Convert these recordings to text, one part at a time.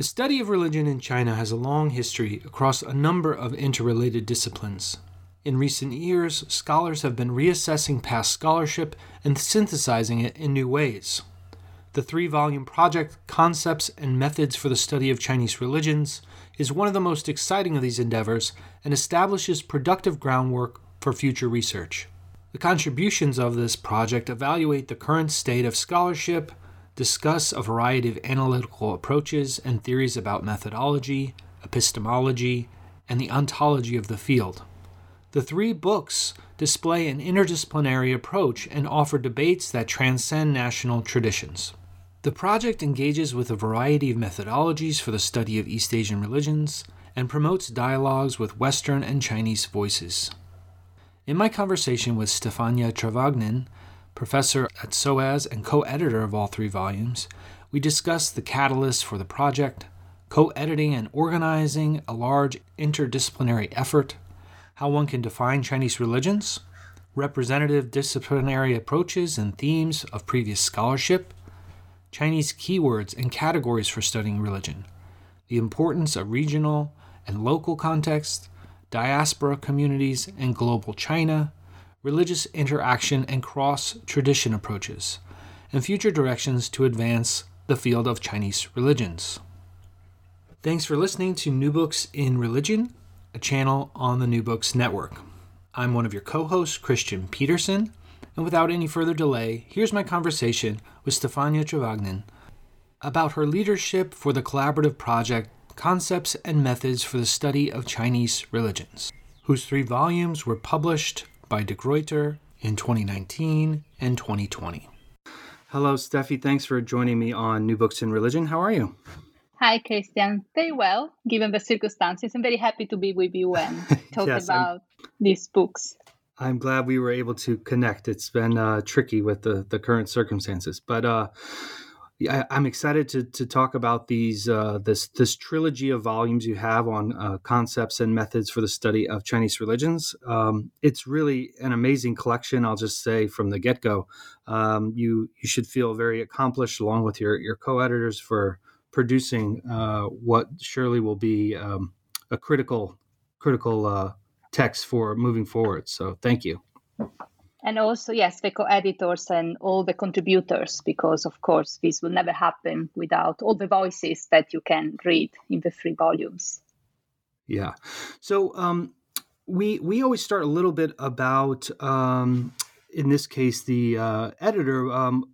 The study of religion in China has a long history across a number of interrelated disciplines. In recent years, scholars have been reassessing past scholarship and synthesizing it in new ways. The three volume project, Concepts and Methods for the Study of Chinese Religions, is one of the most exciting of these endeavors and establishes productive groundwork for future research. The contributions of this project evaluate the current state of scholarship, discuss a variety of analytical approaches and theories about methodology, epistemology, and the ontology of the field. The three books display an interdisciplinary approach and offer debates that transcend national traditions. The project engages with a variety of methodologies for the study of East Asian religions and promotes dialogues with Western and Chinese voices. In my conversation with Stefania Travagnin, professor at SOAS and co editor of all three volumes, we discussed the catalyst for the project, co editing and organizing a large interdisciplinary effort, how one can define Chinese religions, representative disciplinary approaches and themes of previous scholarship, Chinese keywords and categories for studying religion, the importance of regional and local context, diaspora communities, and global China religious interaction and cross tradition approaches, and future directions to advance the field of Chinese religions. Thanks for listening to New Books in Religion, a channel on the New Books Network. I'm one of your co hosts, Christian Peterson, and without any further delay, here's my conversation with Stefania Travagnin about her leadership for the collaborative project Concepts and Methods for the Study of Chinese Religions, whose three volumes were published by De Gruyter in 2019 and 2020. Hello, Steffi. Thanks for joining me on New Books in Religion. How are you? Hi, Christian. Very well, given the circumstances. I'm very happy to be with you and talk yes, about I'm, these books. I'm glad we were able to connect. It's been uh, tricky with the, the current circumstances, but uh, I, am excited to to talk about these uh, this this trilogy of volumes you have on uh, concepts and methods for the study of Chinese religions. Um, it's really an amazing collection. I'll just say from the get go, um, you you should feel very accomplished along with your your co editors for producing uh, what surely will be um, a critical critical uh, text for moving forward. So thank you and also yes the co-editors and all the contributors because of course this will never happen without all the voices that you can read in the three volumes. Yeah. So um, we we always start a little bit about um, in this case the uh, editor. Um,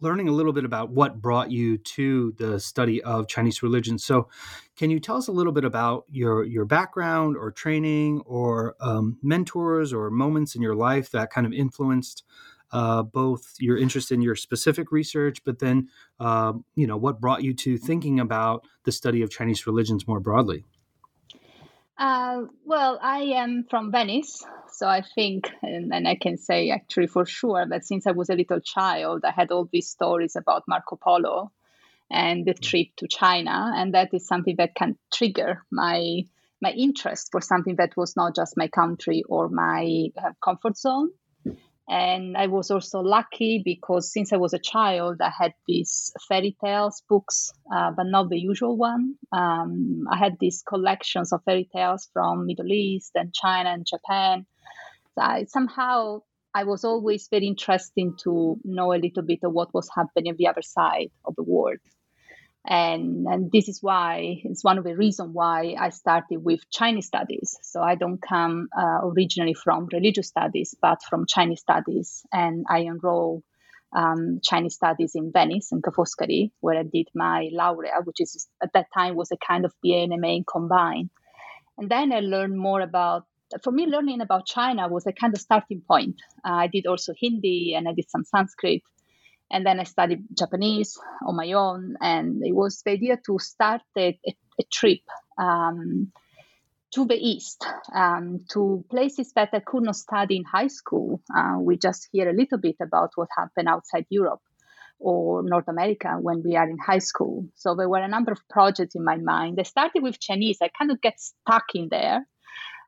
learning a little bit about what brought you to the study of Chinese religion. So, can you tell us a little bit about your your background or training or um, mentors or moments in your life that kind of influenced uh, both your interest in your specific research, but then uh, you know what brought you to thinking about the study of Chinese religions more broadly? Uh, well, I am from Venice, so I think, and, and, I can say actually for sure that since I was a little child, I had all these stories about Marco Polo and the trip to China, and that is something that can trigger my my interest for something that was not just my country or my uh, comfort zone. And I was also lucky because since I was a child, I had these fairy tales books, uh, but not the usual one. Um, I had these collections of fairy tales from Middle East and China and Japan. So I, somehow I was always very interested to know a little bit of what was happening on the other side of the world. And, and this is why it's one of the reasons why I started with Chinese studies. So I don't come uh, originally from religious studies, but from Chinese studies, and I enrolled um, Chinese studies in Venice in Ca' Foscari, where I did my laurea, which is at that time was a kind of BA and MA combined. And then I learned more about. For me, learning about China was a kind of starting point. Uh, I did also Hindi and I did some Sanskrit and then I studied Japanese on my own. And it was the idea to start a, a, a trip um, to the east, um, to places that I could not study in high school. Uh, we just hear a little bit about what happened outside Europe or North America when we are in high school. So there were a number of projects in my mind. I started with Chinese. I kind of get stuck in there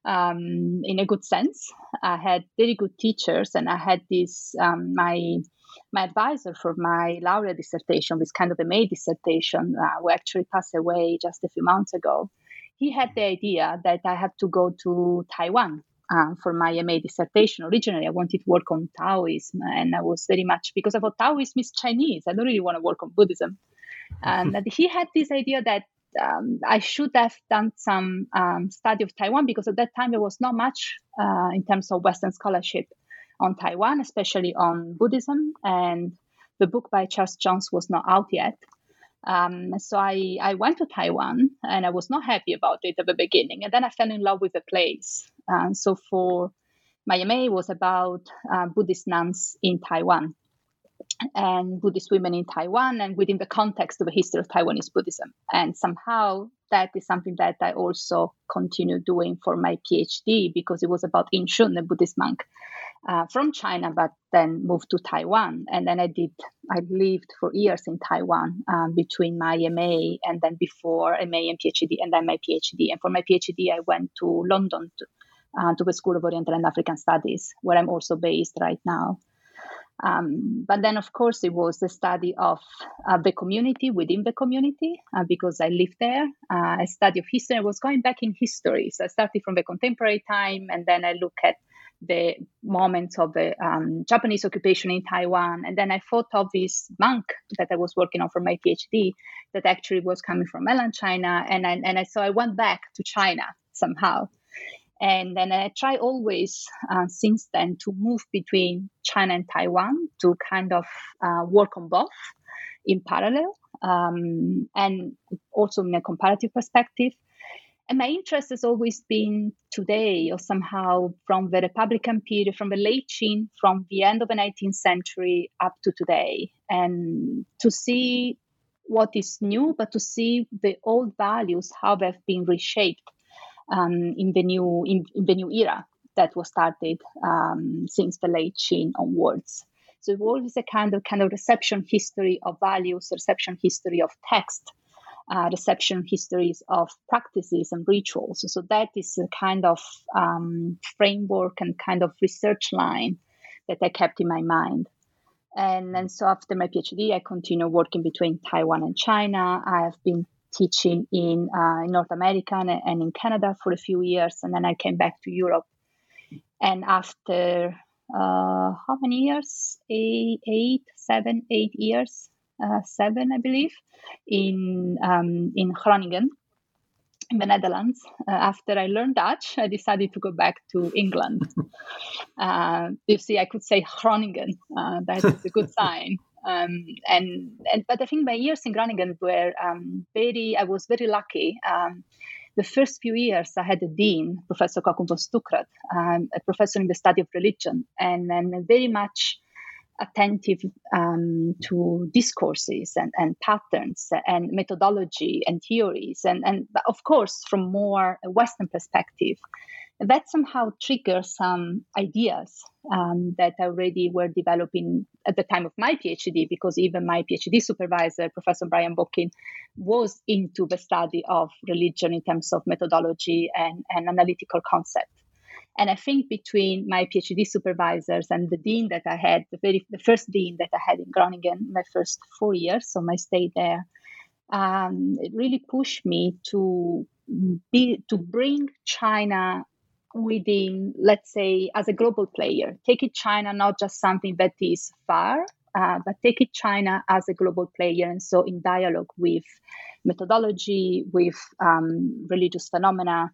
um, in a good sense. I had very good teachers, and I had this um, my my advisor for my laureate dissertation, this kind of a MA dissertation, uh, who actually passed away just a few months ago, he had the idea that I had to go to Taiwan uh, for my MA dissertation. Originally, I wanted to work on Taoism, and I was very much because I thought Taoism is Chinese. I don't really want to work on Buddhism. And he had this idea that um, I should have done some um, study of Taiwan because at that time there was not much uh, in terms of Western scholarship on Taiwan, especially on Buddhism. And the book by Charles Jones was not out yet. Um, so I, I went to Taiwan and I was not happy about it at the beginning. And then I fell in love with the place. Uh, so for my MA was about uh, Buddhist nuns in Taiwan and Buddhist women in Taiwan and within the context of the history of Taiwanese Buddhism. And somehow that is something that I also continue doing for my PhD because it was about Yinshun, a Buddhist monk uh, from China, but then moved to Taiwan. And then I did, I lived for years in Taiwan um, between my MA and then before MA and PhD, and then my PhD. And for my PhD, I went to London to, uh, to the School of Oriental and African Studies, where I'm also based right now. Um, but then, of course, it was the study of uh, the community within the community uh, because I lived there. Uh, a study of history. I was going back in history. So I started from the contemporary time and then I look at the moments of the um, Japanese occupation in Taiwan. And then I thought of this monk that I was working on for my PhD that actually was coming from mainland China. And I, and I, so I went back to China somehow. And then I try always uh, since then to move between China and Taiwan to kind of uh, work on both in parallel um, and also in a comparative perspective. And my interest has always been today, or somehow from the Republican period, from the late Qing, from the end of the 19th century up to today, and to see what is new, but to see the old values, how they've been reshaped um, in the new in, in, the new era that was started um, since the late Qing onwards. So it was a kind of kind of reception history of values, reception history of text, uh, reception histories of practices and rituals. So that is a kind of um, framework and kind of research line that I kept in my mind. And, and so after my PhD, I continue working between Taiwan and China. I have been teaching in, uh, in North America and, and, in Canada for a few years, and then I came back to Europe. And after uh, how many years? Eight, eight, seven, eight years, seven, I believe, in um, in Groningen, in the Netherlands. Uh, after I learned Dutch, I decided to go back to England. uh, you see, I could say Groningen. Uh, that is a good sign. Um, and, and but I think my years in Groningen were um, very. I was very lucky. Um, the first few years, I had a dean, Professor Kocku von Stuckrad, um, a professor in the study of religion, and, and very much attentive um, to discourses and, and, patterns and methodology and theories and, and of course from more western perspective that somehow triggers some ideas um, that already were developing at the time of my PhD, because even my PhD supervisor, Professor Brian Bocking, was into the study of religion in terms of methodology and, and analytical concept. And I think between my PhD supervisors and the dean that I had, the very the first dean that I had in Groningen, my first four years, so my stay there, um, it really pushed me to be to bring China within, let's say, as a global player, Take it China not just something that is far uh, but it China as a global player, and so in dialogue with methodology, with um, religious phenomena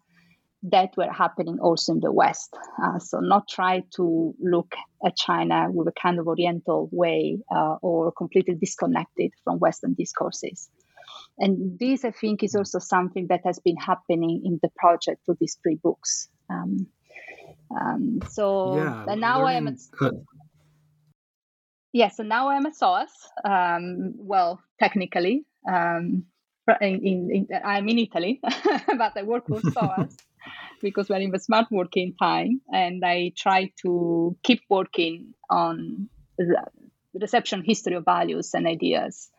that were happening also in the West. Uh, so not try to look at China with a kind of Oriental way uh, or completely disconnected from Western discourses. And this, I think, is also something that has been happening in the project for these three books. Um, um, so yeah, now I am at. Yeah, so now I'm a SOAS. Um, well, technically, um, in, in, in, I'm in Italy, but I work for SOAS because we're in the smart working time, and I try to keep working on the reception history of values and ideas,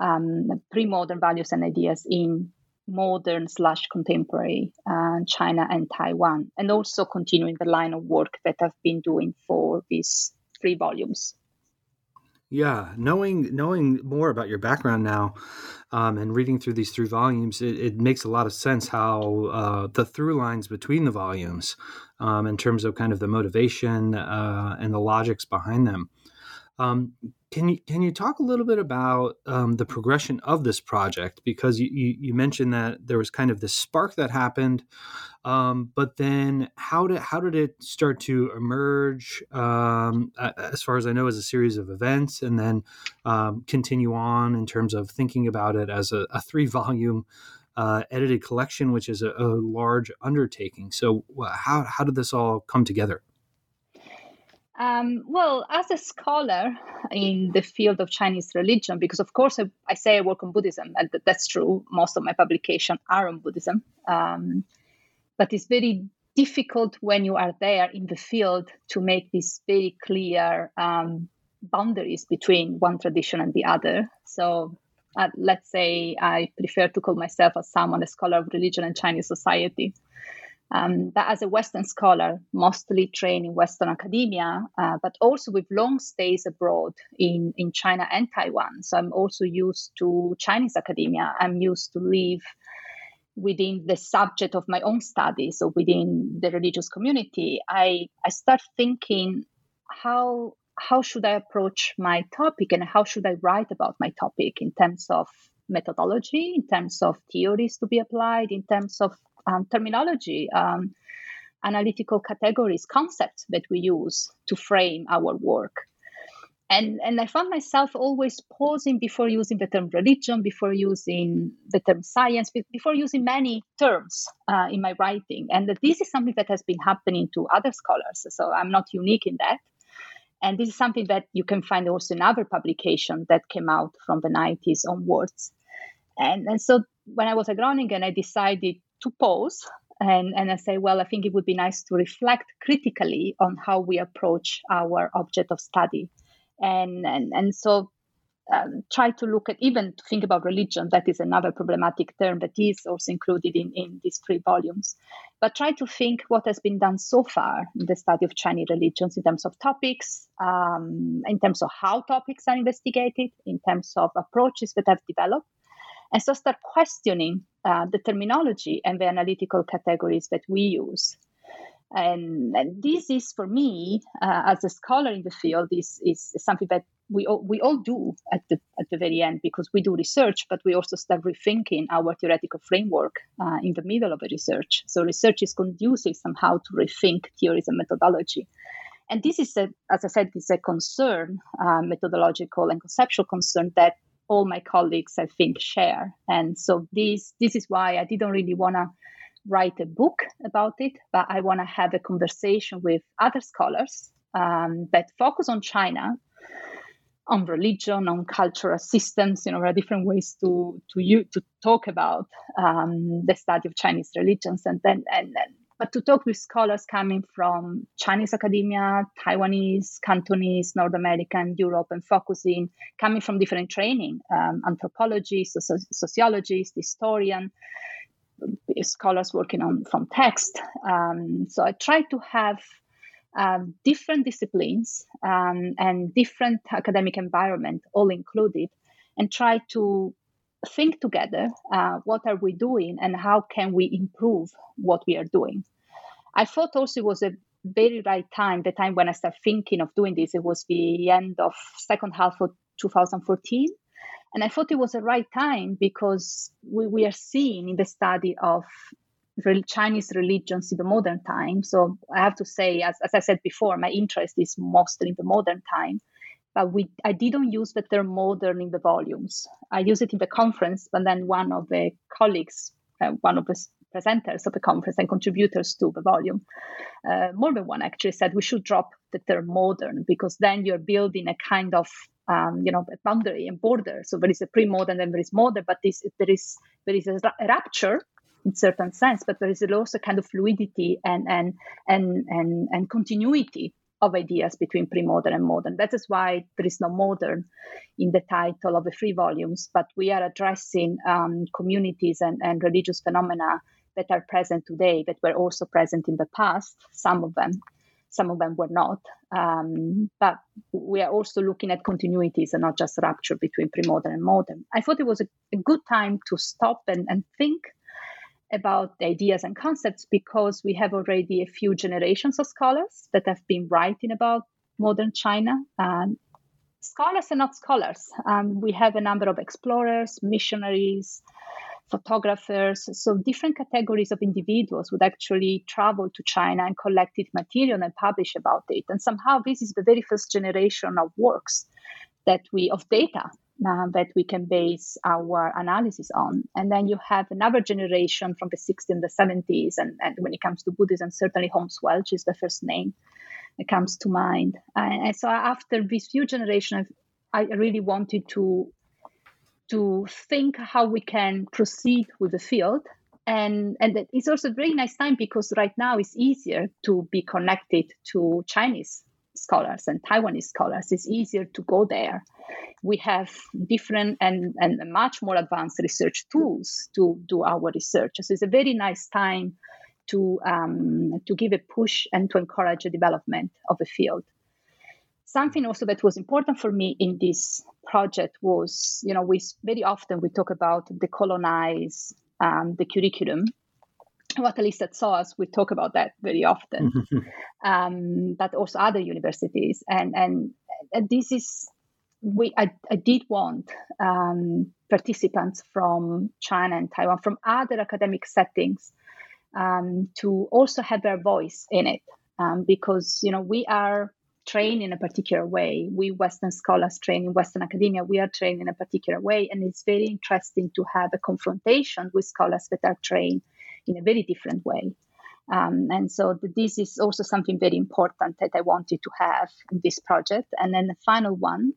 um, pre-modern values and ideas in modern slash contemporary uh, China and Taiwan, and also continuing the line of work that I've been doing for these three volumes. Yeah, knowing knowing more about your background now, um, and reading through these three volumes, it, it, makes a lot of sense how uh, the through lines between the volumes, um, in terms of kind of the motivation uh, and the logics behind them. Um, can you can you talk a little bit about um, the progression of this project? Because you, you, you, mentioned that there was kind of this spark that happened, um, but then how did how did it start to emerge? Um, as far as I know, as a series of events, and then um, continue on in terms of thinking about it as a, a three volume. Uh, edited collection, which is a, a large undertaking. So, how how did this all come together? Um, well, as a scholar in the field of Chinese religion, because of course I, I say I work on Buddhism, and that's true. Most of my publications are on Buddhism, um, but it's very difficult when you are there in the field to make these very clear um, boundaries between one tradition and the other. So, uh, let's say I prefer to call myself as someone a scholar of religion and Chinese society um, that as a Western scholar, mostly trained in Western academia, uh, but also with long stays abroad in, in China and Taiwan. So I'm also used to Chinese academia. I'm used to live within the subject of my own studies, so within the religious community. I, I start thinking how how should I approach my topic and how should I write about my topic in terms of methodology, in terms of theories to be applied, in terms of um, terminology, um, analytical categories, concepts that we use to frame our work. And, and I found myself always pausing before using the term religion, before using the term science, before using many terms uh, in my writing. And this is something that has been happening to other scholars. So I'm not unique in that. And this is something that you can find also in other publications that came out from the 90s onwards. And, and so when I was at Groningen, I decided to pause and, and I say, well, I think it would be nice to reflect critically on how we approach our object of study. And, and, and so um, try to look at even to think about religion that is another problematic term that is also included in, in these three volumes but try to think what has been done so far in the study of chinese religions in terms of topics um, in terms of how topics are investigated in terms of approaches that have developed and so start questioning uh, the terminology and the analytical categories that we use. And, and this is for me, uh, as a scholar in the field, is, is something that we all, we all do at the, at the very end because we do research, but we also start rethinking our theoretical framework uh, in the middle of the research. So research is conducive somehow to rethink theories and methodology. And this is, a, as I said, is a concern, uh, methodological and conceptual concern that all my colleagues I think share. And so this this is why I didn't really want to write a book about it, but I want to have a conversation with other scholars um, that focus on China, on religion, on cultural systems. You know, there are different ways to to you to talk about um, the study of Chinese religions, and then and, and but to talk with scholars coming from Chinese academia, Taiwanese, Cantonese, North American, Europe, and focusing, coming from different training, um, anthropologists, sociologists, historian, scholars working on from text. Um, so I try to have uh, different disciplines um, and different academic environment all included and try to think together uh, what are we doing and how can we improve what we are doing i thought also it was a very right time, the time when I started thinking of doing this. It was the end of second half of 2014. And I thought it was the right time because we, we are seeing in the study of Chinese religions in the modern time. So I have to say, as, as I said before, my interest is mostly in the modern time. But we, I didn't use the term modern in the volumes. I use it in the conference, but then one of the colleagues, uh, one of the presenters of the conference and contributors to the volume, uh, more than one actually said we should drop the term modern because then you're building a kind of um, you know a boundary and border. So there is a pre-modern and there is modern, but this, there is there is a rupture in certain sense, but there is also kind of fluidity and and and and, and continuity of ideas between pre-modern and modern. That is why there is no modern in the title of the three volumes, but we are addressing um, communities and, and religious phenomena that are present today that were also present in the past, some of them. Some of them were not. Um, but we are also looking at continuities and not just rupture between pre modern and modern. I thought it was a, a good time to stop and, and think about the ideas and concepts because we have already a few generations of scholars that have been writing about modern China. Um, scholars and not scholars. Um, we have a number of explorers, missionaries, photographers. So different categories of individuals would actually travel to China and collected material and publish about it. And somehow this is the very first generation of works that we of data uh, that we can base our analysis on. And then you have another generation from the 60s and the 70s. And, and when it comes to Buddhism, certainly Holmes Welch is the first name that comes to mind. And, and so after this few generations, I really wanted to to think how we can proceed with the field and and it's also a very nice time because right now it's easier to be connected to chinese scholars and Taiwanese scholars, it's easier to go there. We have different and, and much more advanced research tools to do our research. So it's a very nice time to, um, to give a push and to encourage the development of the field. Something also that was important for me in this project was, you know, we very often we talk about decolonize um, the curriculum what at least at SOAS we talk about that very often, um, but also other universities. And and, and this is we I, I did want um, participants from China and Taiwan from other academic settings um, to also have their voice in it um, because you know we are trained in a particular way. We Western scholars train in Western academia. We are trained in a particular way, and it's very interesting to have a confrontation with scholars that are trained in a very different way. Um, and so this is also something very important that I wanted to have in this project. And then the final one,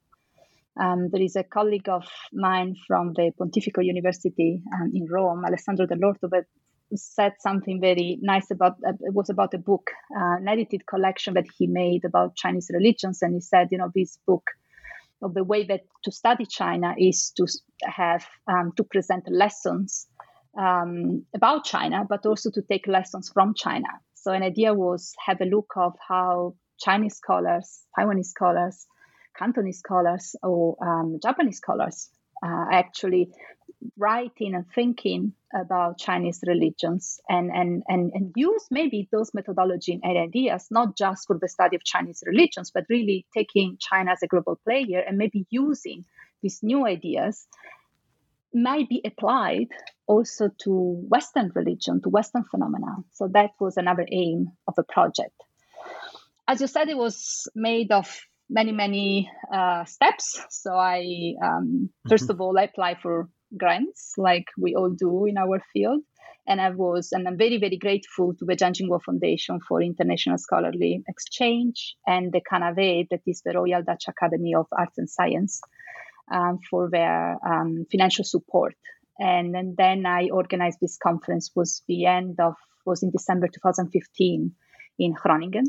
um, there is a colleague of mine from the Pontifical University um, in Rome, Alessandro Dell'Orto, that said something very nice about uh, it was about a book, uh, an edited collection that he made about Chinese religions, and he said, you know, this book of the way that to study China is to have um, to present lessons um, about China, but also to take lessons from China. So an idea was have a look of how Chinese scholars, Taiwanese scholars, Cantonese scholars, or um, Japanese scholars uh, actually writing and thinking about Chinese religions and, and, and, and use maybe those methodology and ideas, not just for the study of Chinese religions, but really taking China as a global player and maybe using these new ideas might be applied also to Western religion, to Western phenomena. So that was another aim of the project. As you said, it was made of many, many uh, steps. So I, um, first of all, I applied for grants like we all do in our field. And I was, and I'm very, very grateful to the Chiang Ching-kuo Foundation for International Scholarly Exchange and the KNAW, that is the Royal Dutch Academy of Arts and Science, um, for their um, financial support. And, and then I organized this conference was the end of was in December 2015 in Groningen.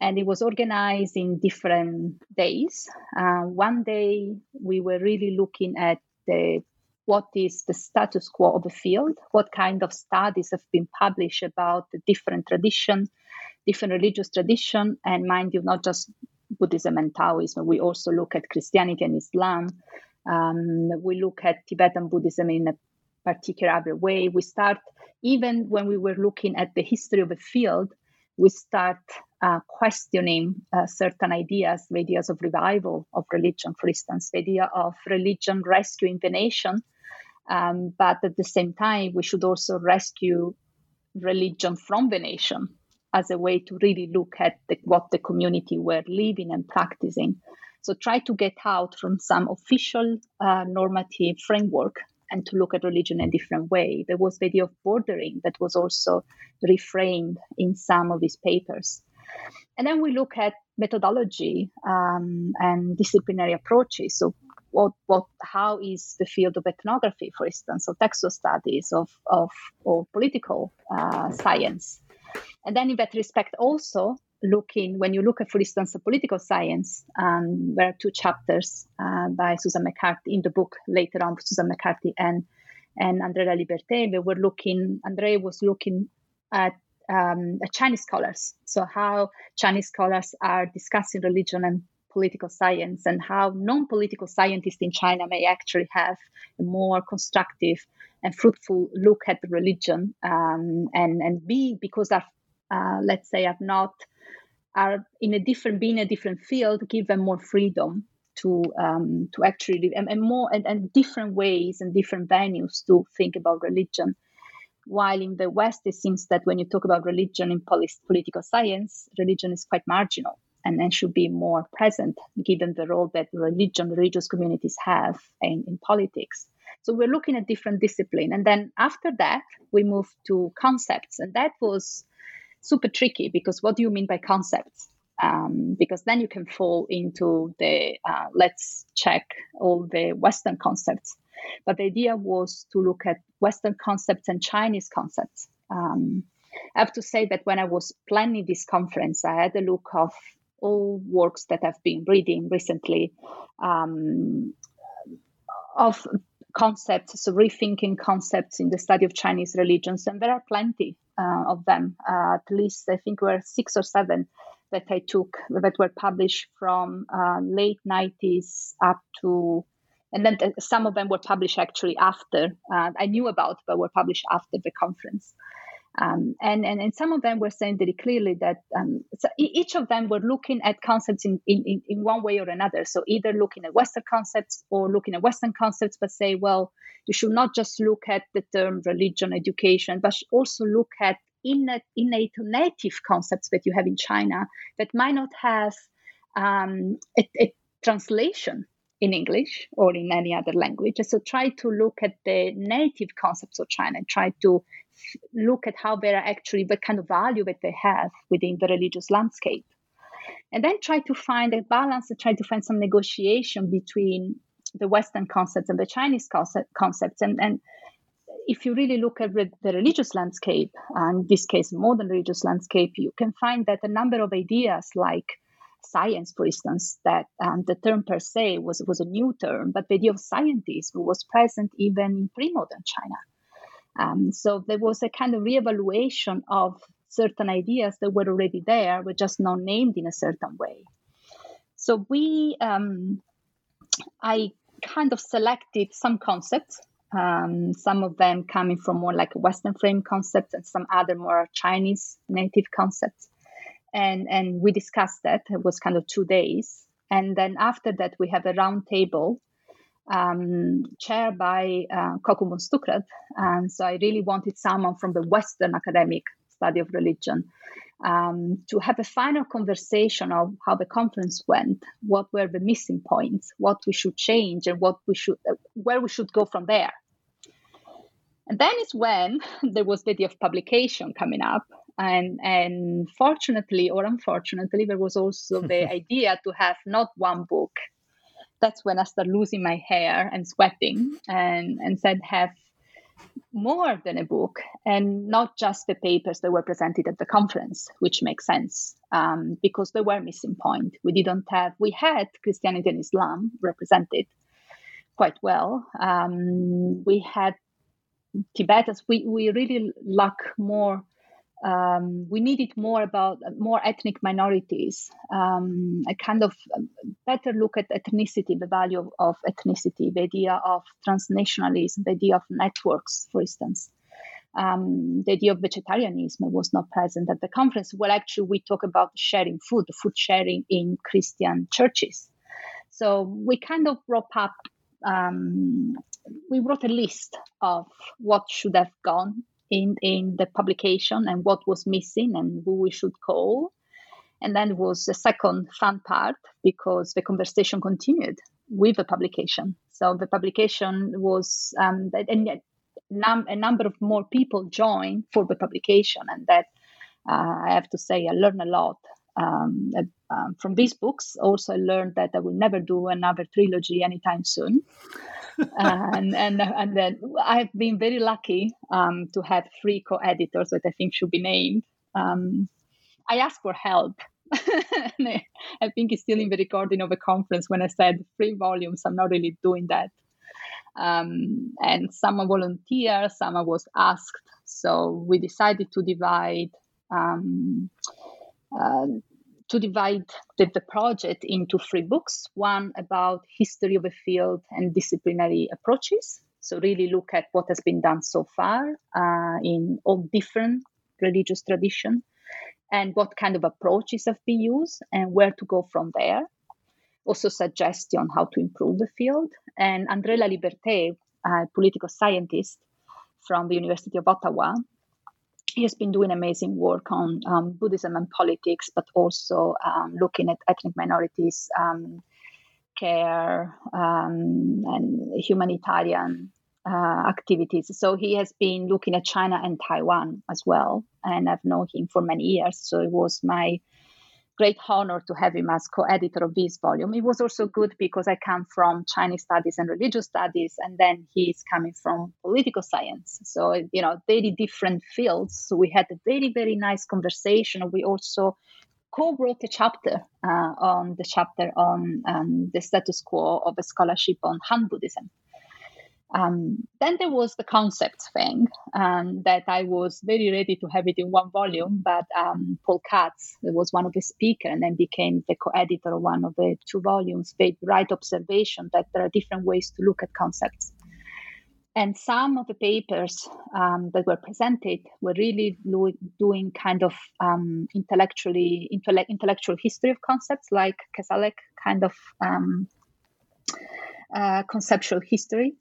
And it was organized in different days. Uh, one day we were really looking at the what is the status quo of the field, what kind of studies have been published about the different tradition, different religious tradition, and mind you, not just Buddhism and Taoism. We also look at Christianity and Islam. Um, we look at Tibetan Buddhism in a particular other way. We start, even when we were looking at the history of the field, we start uh, questioning uh, certain ideas, the ideas of revival of religion, for instance, the idea of religion rescuing the nation. Um, but at the same time, we should also rescue religion from the nation as a way to really look at the, what the community were living and practicing. So try to get out from some official uh, normative framework and to look at religion in a different way. There was the idea of bordering that was also reframed in some of his papers. And then we look at methodology um, and disciplinary approaches. So what, what, how is the field of ethnography, for instance, or textual studies of, of or political uh, science? And then in that respect, also looking when you look at, for instance, the political science, um, there are two chapters uh, by Susan McCarthy in the book later on, Susan McCarthy and and André Laliberté. They were looking. André was looking at um, Chinese scholars, so how Chinese scholars are discussing religion and political science, and how non-political scientists in China may actually have a more constructive and fruitful look at religion, um, and and be because of uh, let's say, have not are in a different being a different field give them more freedom to um, to actually and, and more and, and, different ways and different venues to think about religion. While in the west it seems that when you talk about religion in polis- political science religion is quite marginal and then should be more present given the role that religion religious communities have in, in politics so we're looking at different discipline and then after that we move to concepts and that was super tricky because what do you mean by concepts? Um, because then you can fall into the uh, let's check all the Western concepts. But the idea was to look at Western concepts and Chinese concepts. Um, I have to say that when I was planning this conference, I had a look of all works that I've been reading recently um, of concepts, so rethinking concepts in the study of Chinese religions, and there are plenty uh, of them. Uh, at least I think were six or seven that I took that were published from uh, late 90s up to, and then some of them were published actually after I knew about, but were published after the conference. Um, and, and, and some of them were saying very clearly that um, so each of them were looking at concepts in, in, in one way or another. So either looking at Western concepts or looking at Western concepts, but say, well, you should not just look at the term religion, education, but also look at innate, innate native concepts that you have in China that might not have um, a, a translation in English or in any other language. So try to look at the native concepts of China and try to look at how they're actually, what kind of value that they have within the religious landscape. And then try to find a balance and try to find some negotiation between the Western concepts and the Chinese concept, concepts. And, and if you really look at the religious landscape, and in this case, modern religious landscape, you can find that a number of ideas like science, for instance, that um, the term per se was, was a new term, but the idea of scientist was present even in pre-modern China. Um, so there was a kind of reevaluation of certain ideas that were already there, were just not named in a certain way. So we, um, I kind of selected some concepts, um, some of them coming from more like Western frame concepts and some other more Chinese native concepts. And, and we discussed that. It was kind of two days. And then after that, we have a round table um, chaired by uh, Kocku von Stuckrad. And so I really wanted someone from the Western academic study of religion um, to have a final conversation of how the conference went, what were the missing points, what we should change, and what we should, uh, where we should go from there. And then is when there was the idea of publication coming up. And, and fortunately or unfortunately, there was also the idea to have not one book, that's when I started losing my hair and sweating and, and said have more than a book and not just the papers that were presented at the conference, which makes sense um, because there were missing points. We didn't have, we had Christianity and Islam represented quite well. Um, we had Tibetans, we, we really lack more um, we needed more about more ethnic minorities, um, a kind of um, better look at ethnicity, the value of, of, ethnicity, the idea of transnationalism, the idea of networks, for instance. um, the idea of vegetarianism was not present at the conference. Well, actually, we talk about sharing food, food sharing in Christian churches. So we kind of wrote up, um, we wrote a list of what should have gone in, in the publication and what was missing and who we should call. And then was the second fun part because the conversation continued with the publication. So the publication was, um, and num- a number of more people joined for the publication, and that uh, I have to say I learned a lot um, um, from these books. Also, I learned that I will never do another trilogy anytime soon. and and and then I've been very lucky um, to have three co-editors that I think should be named. Um, I asked for help. I think it's still in the recording of a conference when I said three volumes. I'm not really doing that. Um, and some are volunteers, some was asked. So we decided to divide um, uh, to divide the, the, project into three books. One about history of a field and disciplinary approaches. So really look at what has been done so far uh, in all different religious traditions and what kind of approaches have been used and where to go from there also suggestion how to improve the field. And André Laliberté, a political scientist from the University of Ottawa, he has been doing amazing work on um, Buddhism and politics, but also um, looking at ethnic minorities, um, care, um, and humanitarian uh, activities. So he has been looking at China and Taiwan as well, and I've known him for many years. So it was my great honor to have him as co-editor of this volume. It was also good because I come from Chinese studies and religious studies, and then he's coming from political science. So you know, very different fields. So we had a very very nice conversation. We also co-wrote a chapter uh, on the chapter on um, the status quo of a scholarship on Han Buddhism. Um, then there was the concepts thing um, that I was very ready to have it in one volume, but um, Paul Katz was one of the speakers and then became the co-editor of one of the two volumes. Made the right observation that there are different ways to look at concepts. And some of the papers um, that were presented were really lo- doing kind of um, intellectually intellect- intellectual history of concepts, like Koselleck kind of um, uh, conceptual history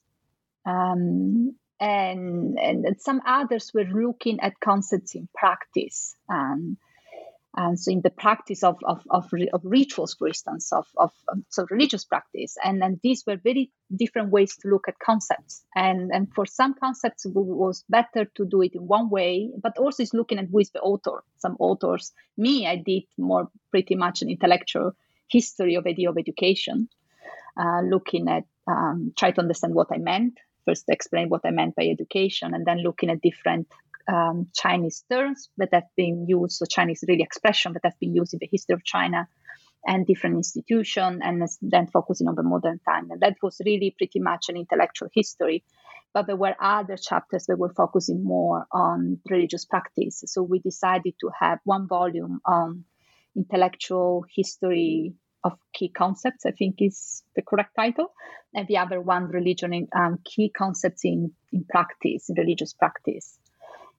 um, and, and some others were looking at concepts in practice. Um, and so in the practice of, of, of, of rituals, for instance, of, of so religious practice. And then these were very different ways to look at concepts. And, and for some concepts, it was better to do it in one way, but also is looking at who is the author. Some authors, me, I did more pretty much an intellectual history of of education, uh, looking at, um, try to understand what I meant, first explain what I meant by education, and then looking at different um, Chinese terms that have been used, so Chinese really expression that have been used in the history of China and different institutions, and then focusing on the modern time. And that was really pretty much an intellectual history. But there were other chapters that were focusing more on religious practice. So we decided to have one volume on intellectual history of key concepts, I think is the correct title. And the other one, religion in um, key concepts in, in practice, in religious practice.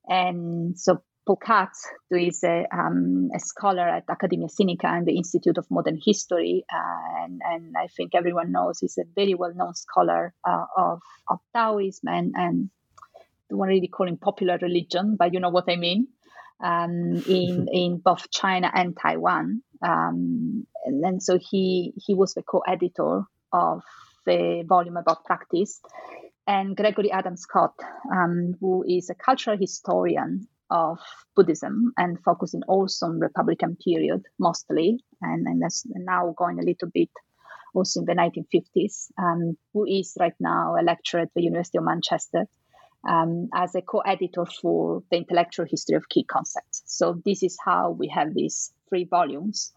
And so Paul Katz, who is a, um, a, scholar at Academia Sinica and the Institute of Modern History, uh, and, and, I think everyone knows he's a very well-known scholar uh, of, of Taoism and, and want to really calling popular religion, but you know what I mean um, in in both China and Taiwan. Um, and, and so he he was the co-editor of the volume about practice. And Gregory Adam Scott, um, who is a cultural historian of Buddhism and focusing also on Republican period mostly, and, and that's now going a little bit also in the 1950s, um, who is right now a lecturer at the University of Manchester um, as a co-editor for the intellectual history of key concepts. So this is how we have these three volumes.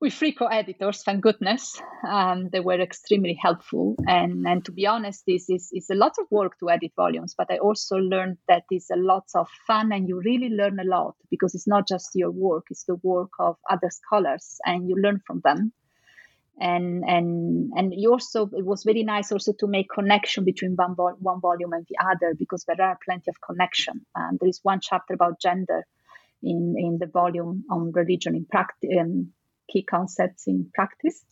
With three co-editors, thank goodness, um, they were extremely helpful. And, and to be honest, this is, is a lot of work to edit volumes, but I also learned that it's a lot of fun and you really learn a lot because it's not just your work, it's the work of other scholars and you learn from them and and and you also it was very nice also to make connection between one, one volume and the other because there are plenty of connection. And there is one chapter about gender in in the volume on religion in practice and key concepts in practice.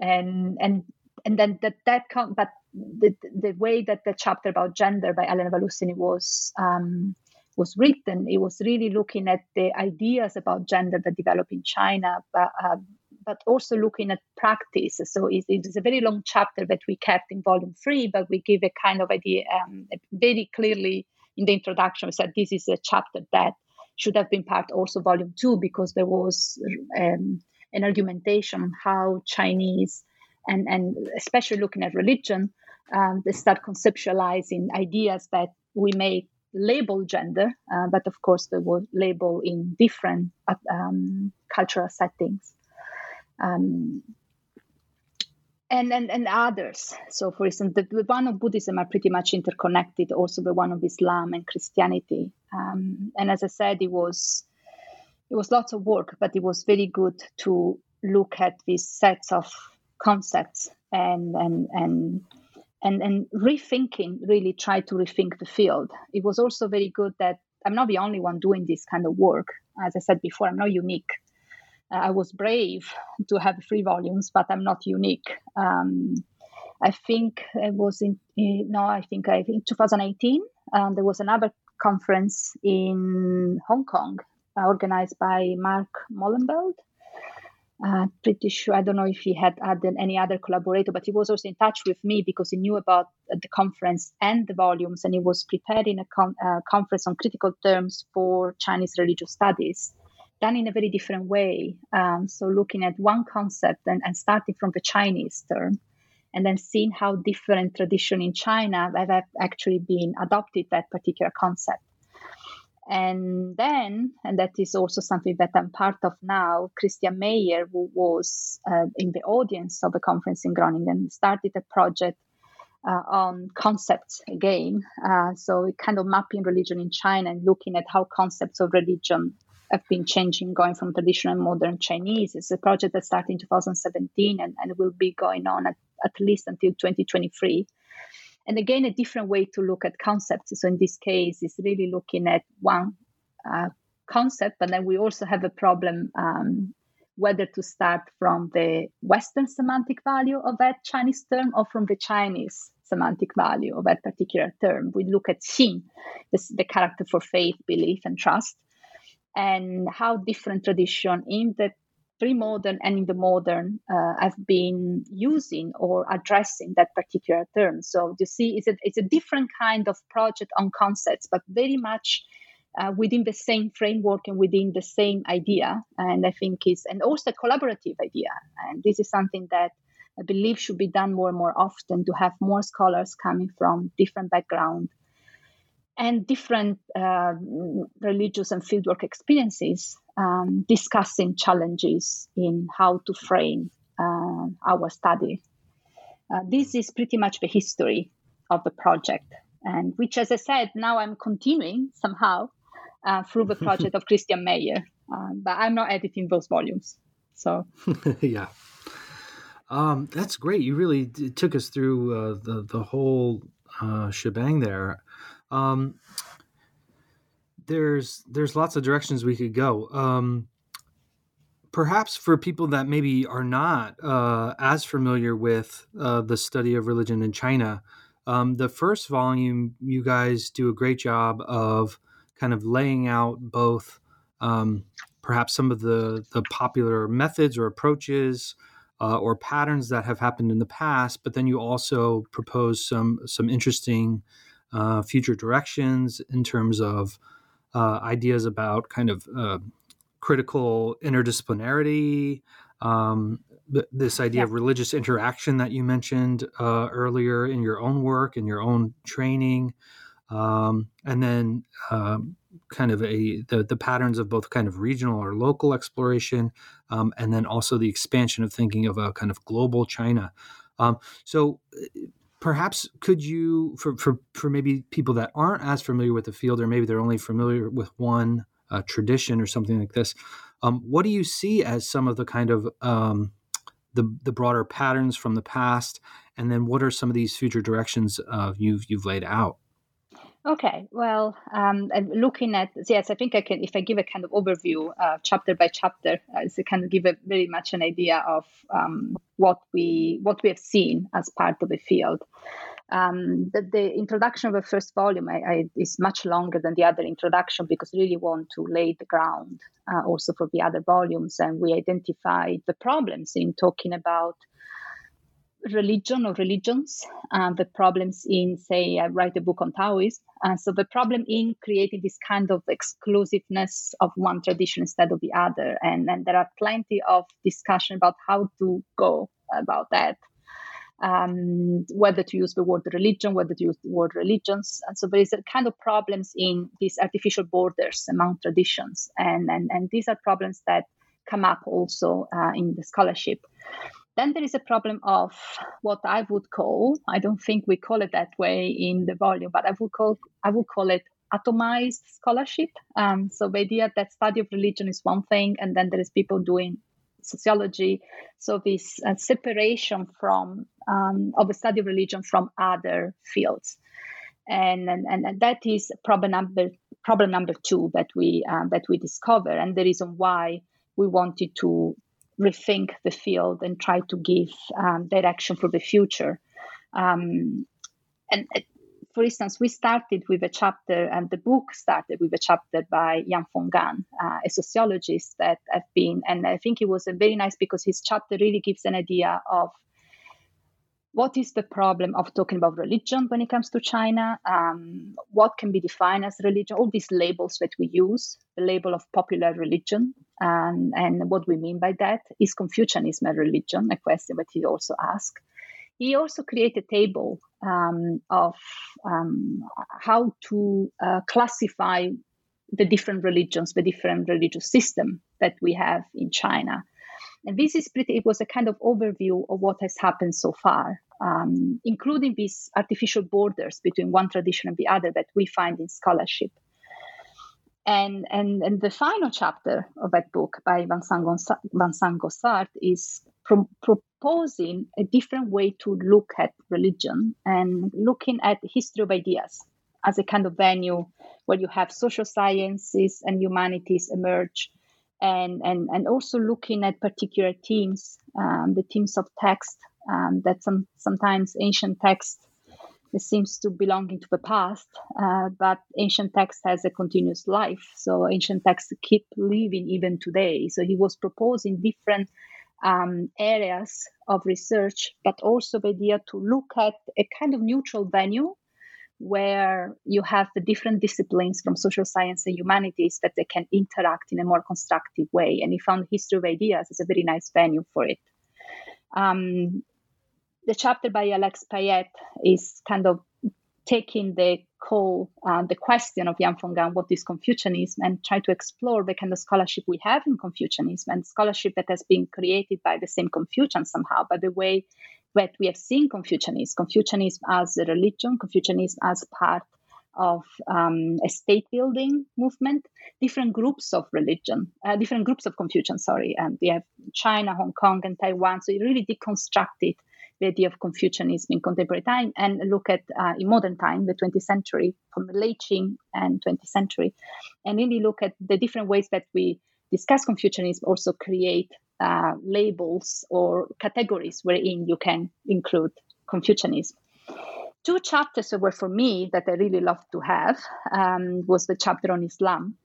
And and and then that that con- but the the way that the chapter about gender by Elena Valussi was um, was written, it was really looking at the ideas about gender that develop in China, but, uh, but also looking at practice. So it, it is a very long chapter that we kept in volume three, but we give a kind of idea um, very clearly in the introduction. We said this is a chapter that should have been part also volume two because there was um, an argumentation how Chinese and, and especially looking at religion, um, they start conceptualizing ideas that we may label gender, uh, but of course they were labeled in different um, cultural settings. Um, and, and, and others. So, for instance, the, the, one of Buddhism are pretty much interconnected, also the one of Islam and Christianity. Um, and as I said, it was it was lots of work, but it was very good to look at these sets of concepts and and and and and rethinking really try to rethink the field it was also very good that i'm not the only one doing this kind of work as i said before i'm not unique i was brave to have three volumes but i'm not unique um, i think it was in, in no i think I, in 2018 um, there was another conference in hong kong uh, organized by Mark Meulenbeld uh, pretty sure. I don't know if he had had any other collaborator, but he was also in touch with me because he knew about the conference and the volumes, and he was preparing a con- uh, conference on critical terms for Chinese religious studies, done in a very different way. Um, so looking at one concept and, and starting from the Chinese term, and then seeing how different tradition in China have actually been adopted that particular concept. And then, and that is also something that I'm part of now, Christian Meyer, who was uh, in the audience of the conference in Groningen, started a project uh, on concepts again. Uh, so, kind of mapping religion in China and looking at how concepts of religion have been changing, going from traditional and modern Chinese. It's a project that started in 2017 and, and will be going on at, at least until 2023 and again a different way to look at concepts. So in this case is really looking at one uh, concept but then we also have a problem um, whether to start from the western semantic value of that chinese term or from the chinese semantic value of that particular term. We look at xin the character for faith belief and trust and how different tradition in the pre-modern and in the modern uh, have been using or addressing that particular term. So you see, it's a, it's a different kind of project on concepts, but very much uh, within the same framework and within the same idea. And I think is and also a collaborative idea. And this is something that I believe should be done more and more often to have more scholars coming from different backgrounds and different uh, religious and fieldwork experiences um, discussing challenges in how to frame uh, our study. Uh, this is pretty much the history of the project, and which, as I said, now I'm continuing somehow uh, through the project of Christian Meyer, um, but I'm not editing those volumes. So, yeah. Um, that's great. You really took us through uh, the the whole uh, shebang there. Um, there's there's lots of directions we could go. Um, perhaps for people that maybe are not uh, as familiar with uh, the study of religion in China, um, the first volume you guys do a great job of kind of laying out both um, perhaps some of the the popular methods or approaches. Uh, or patterns that have happened in the past, but then you also propose some some interesting uh, future directions in terms of uh, ideas about kind of uh, critical interdisciplinarity, um, this idea yeah. of religious interaction that you mentioned uh, earlier in your own work and your own training, um, and then um, kind of a the, the patterns of both kind of regional or local exploration, um, and then also the expansion of thinking of a kind of global China. Um, so perhaps could you for, for for maybe people that aren't as familiar with the field or maybe they're only familiar with one uh, tradition or something like this um, what do you see as some of the kind of um, the the broader patterns from the past, and then what are some of these future directions uh, you've you've laid out? Okay, well, um, looking at yes, I think I can. If I give a kind of overview, uh, chapter by chapter, uh, kind of give a very much an idea of um, what we what we have seen as part of the field. Um, the, the, introduction of the first volume I, I, is much longer than the other introduction because I really want to lay the ground uh, also for the other volumes, and we identified the problems in talking about religion or religions, uh, the problems in, say, I write a book on Taoism. Uh, so the problem in creating this kind of exclusiveness of one tradition instead of the other. And, and there are plenty of discussion about how to go about that. Um, whether to use the word religion, whether to use the word religions. And so there is a kind of problems in these artificial borders among traditions. And, and, and these are problems that come up also uh, in the scholarship. Then there is a problem of what I would call, I don't think we call it that way in the volume, but I would call I would call it atomized scholarship. Um, so the idea that study of religion is one thing, and then there is people doing sociology. So this uh, separation from um, of a study of religion from other fields, and and, and that is problem number problem number two that we um, that we discover, and the reason why we wanted to rethink the field and try to give um, direction for the future. Um, and uh, for instance, we started with a chapter, and the book started with a chapter by Yang Fenggang, uh, a sociologist that I've been, and I think it was a very nice because his chapter really gives an idea of what is the problem of talking about religion when it comes to China? Um, what can be defined as religion? All these labels that we use, the label of popular religion, um, and what we mean by that is Confucianism a religion? A question that he also asked. He also created a table um, of um, how to uh, classify the different religions, the different religious system that we have in China. And this is pretty, it was a kind of overview of what has happened so far, um, including these artificial borders between one tradition and the other that we find in scholarship. And, and, and the final chapter of that book by Vincent, Goossaert is pro- proposing a different way to look at religion and looking at the history of ideas as a kind of venue where you have social sciences and humanities emerge and, and, and also looking at particular themes, um, the themes of text um, that some, sometimes ancient text seems to belong into the past, uh, but ancient text has a continuous life. So ancient texts keep living even today. So he was proposing different um, areas of research, but also the idea to look at a kind of neutral venue where you have the different disciplines from social science and humanities that they can interact in a more constructive way. And he found history of ideas as a very nice venue for it. Um, the chapter by Alex Payette is kind of taking the call, uh, the question of Yang Fenggang, what is Confucianism, and try to explore the kind of scholarship we have in Confucianism and scholarship that has been created by the same Confucian somehow, by the way that we have seen Confucianism, Confucianism as a religion, Confucianism as part of um, a state building movement, different groups of religion, uh, different groups of Confucian, sorry, and we have China, Hong Kong, and Taiwan. So it really deconstructed the idea of Confucianism in contemporary time. And look at uh, in modern time, the 20th century, from the late Qing and 20th century, and really look at the different ways that we discuss Confucianism, also create uh, labels or categories wherein you can include Confucianism. Two chapters that were for me that I really loved to have um, was the chapter on Islam.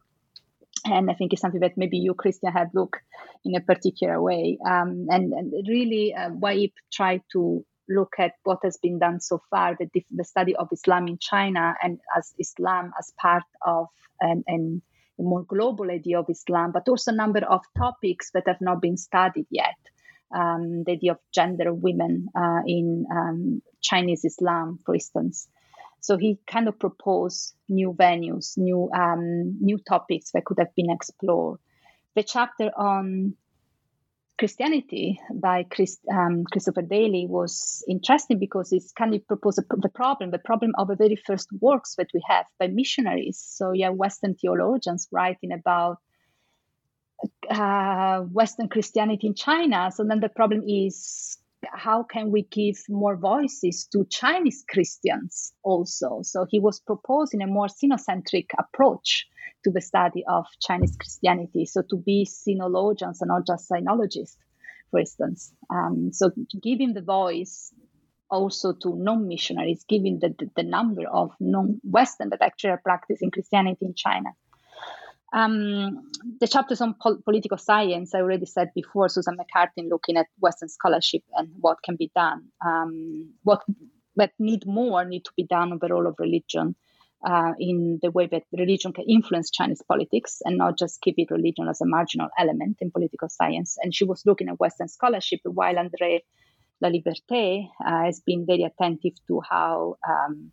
And I think it's something that maybe you, Christian, had looked in a particular way. Um, and, and, really, uh, Waib tried to look at what has been done so far, the, the study of Islam in China and as Islam as part of an, an more global idea of Islam, but also a number of topics that have not been studied yet. Um, the idea of gender women uh, in um, Chinese Islam, for instance. So he kind of proposed new venues, new um, new topics that could have been explored. The chapter on Christianity by Chris, um, Christopher Daly was interesting because it's kind of proposed the problem, the problem of the very first works that we have by missionaries. So yeah, Western theologians writing about uh, Western Christianity in China. So then the problem is how can we give more voices to Chinese Christians also? So he was proposing a more sinocentric approach to the study of Chinese Christianity. So to be sinologians and not just sinologists, for instance. Um, so giving the voice also to non-missionaries, giving the, the, the number of non-Western that actually are practicing Christianity in China. Um, the chapters on pol- political science, I already said before, Susan McCarthy looking at Western scholarship and what can be done, um, what but need more need to be done on the role of religion uh, in the way that religion can influence Chinese politics and not just keep it religion as a marginal element in political science. And she was looking at Western scholarship while André Laliberté uh, has been very attentive to how um,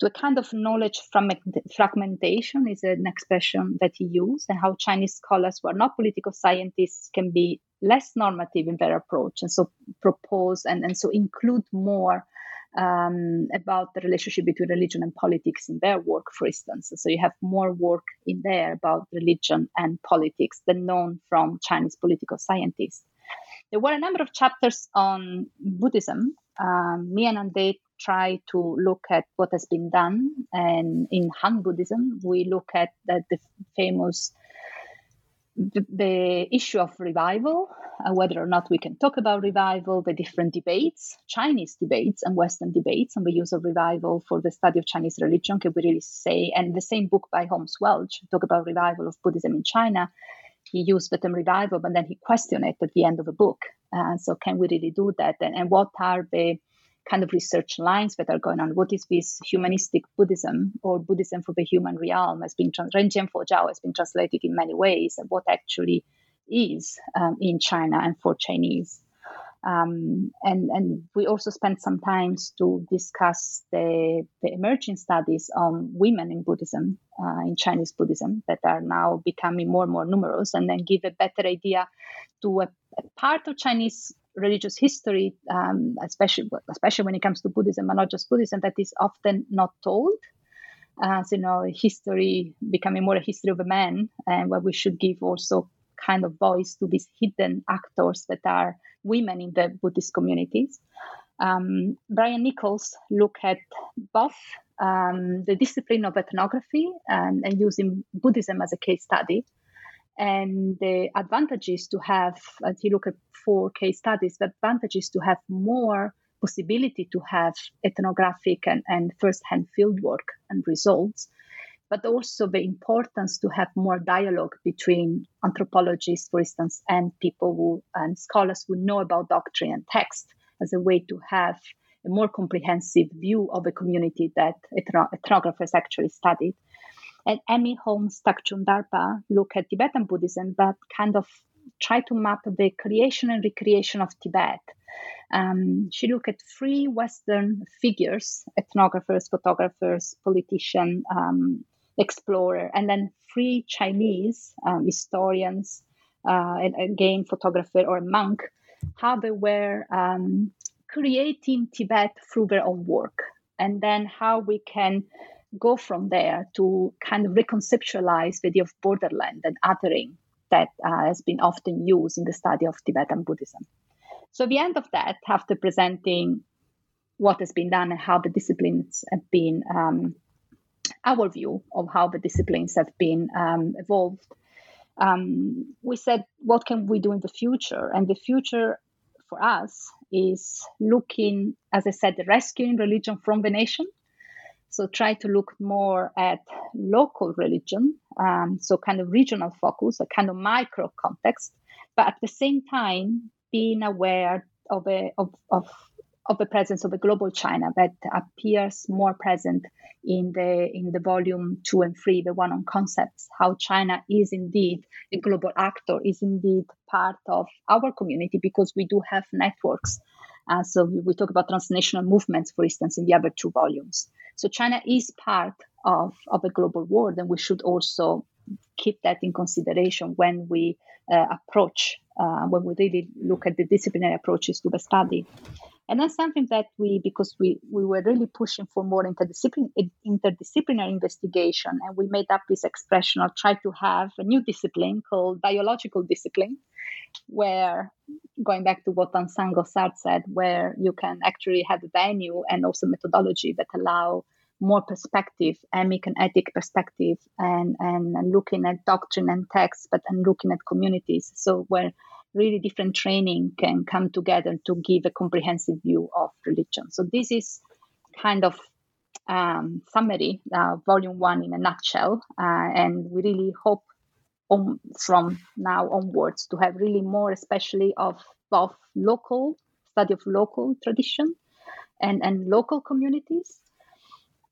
to a kind of knowledge from fragmentation is an expression that he used, and how Chinese scholars who are not political scientists can be less normative in their approach, and so propose and, and so include more um, about the relationship between religion and politics in their work, for instance. So you have more work in there about religion and politics than known from Chinese political scientists. There were a number of chapters on Buddhism. Um, me and André try to look at what has been done. And in Han Buddhism, we look at the, the famous the, the, issue of revival, uh, whether or not we can talk about revival, the different debates, Chinese debates and Western debates on the use of revival for the study of Chinese religion, can we really say? And the same book by Holmes Welch talk about revival of Buddhism in China. He used the term revival, but then he questioned it at the end of the book. Uh, so, can we really do that? And, and what are the kind of research lines that are going on. What is this humanistic Buddhism or Buddhism for the human realm has been trans- Renjian Jiao has been translated in many ways, and what actually is um, in China and for Chinese. Um, and, and we also spent some time to discuss the, the emerging studies on women in Buddhism, uh, in Chinese Buddhism, that are now becoming more and more numerous, and then give a better idea to a, a part of Chinese religious history, um, especially especially when it comes to Buddhism, but not just Buddhism, that is often not told. As you know, history becoming more a history of a man, and where we should give also kind of voice to these hidden actors that are women in the Buddhist communities. Um, Brian Nichols look at both um, the discipline of ethnography and, and using Buddhism as a case study, and the advantages to have, as you look at four case studies, the advantages to have more possibility to have ethnographic and, and first-hand fieldwork and results, but also the importance to have more dialogue between anthropologists, for instance, and people who and scholars who know about doctrine and text as a way to have a more comprehensive view of a community that ethnographers actually studied. And Amy Holmes-Tagchungdarpa look at Tibetan Buddhism, but kind of try to map the creation and recreation of Tibet. Um, she looked at three Western figures ethnographers, photographers, politician, um, explorer, and then three Chinese um, historians, uh, and again, photographer or monk, how they were um, creating Tibet through their own work, and then how we can go from there to kind of reconceptualize the idea of borderland and othering that uh, has been often used in the study of Tibetan Buddhism. So, at the end of that, after presenting what has been done and how the disciplines have been, um, our view of how the disciplines have been um, evolved, um, we said, what can we do in the future? And the future for us is looking, as I said, rescuing religion from the nation so try to look more at local religion, um, so kind of regional focus, a kind of micro context, but at the same time being aware of a of, of of the presence of a global China that appears more present in the in the volume two and three, the one on concepts, how China is indeed a global actor, is indeed part of our community because we do have networks. Uh, so we, talk about transnational movements, for instance, in the other two volumes. So China is part of, of a global world, and we should also keep that in consideration when we uh, approach, uh, when we really look at the disciplinary approaches to the study. And that's something that we, because we, we were really pushing for more interdisciplinary, interdisciplinary investigation, and we made up this expression or try to have a new discipline called biological discipline, where going back to what Vincent Goossaert said, where you can actually have a venue and also methodology that allow more perspective, emic and etic perspective, and, and, and looking at doctrine and text, but and looking at communities. So where really different training can come together to give a comprehensive view of religion. So this is kind of um, summary, uh, volume one in a nutshell, uh, and we really hope on, from now onwards to have really more, especially of both local study of local tradition and, and local communities,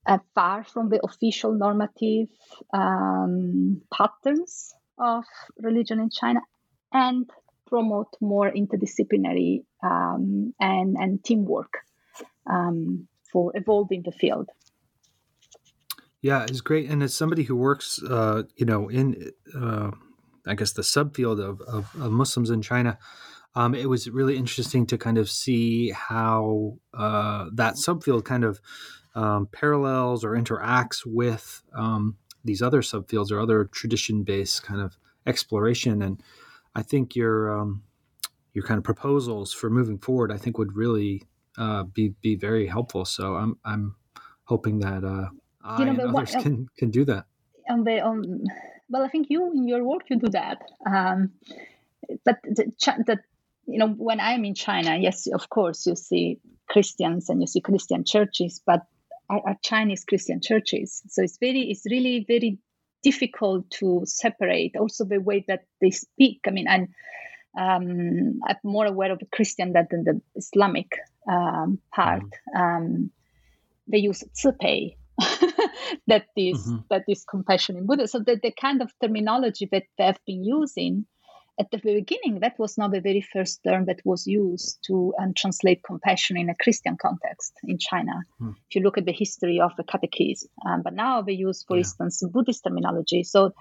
uh, far from the official normative um, patterns of religion in China, and promote more interdisciplinary um, and, and teamwork um, for evolving the field. Yeah, it's great. And as somebody who works, uh, you know, in, uh, I guess, the subfield of, of, of Muslims in China, um, it was really interesting to kind of see how uh, that subfield kind of um, parallels or interacts with um, these other subfields or other tradition based kind of exploration. And I think your um, your kind of proposals for moving forward, I think, would really uh, be be very helpful. So I'm I'm hoping that uh, I you know, and others what, can can do that. On the on, well, I think you in your work you do that. Um, but the, the you know when I'm in China, yes, of course you see Christians and you see Christian churches, but are, are Chinese Christian churches. So it's very it's really very difficult to separate also the way that they speak. I mean, and um, I'm more aware of the Christian than the Islamic um, part. Mm-hmm. Um, they use cibei. that is mm-hmm. that is compassion in Buddha. So the, the kind of terminology that they've been using at the beginning, that was not the very first term that was used to um, translate compassion in a Christian context in China. Hmm. If you look at the history of the catechism, um, but now they use, for yeah. instance, Buddhist terminology. So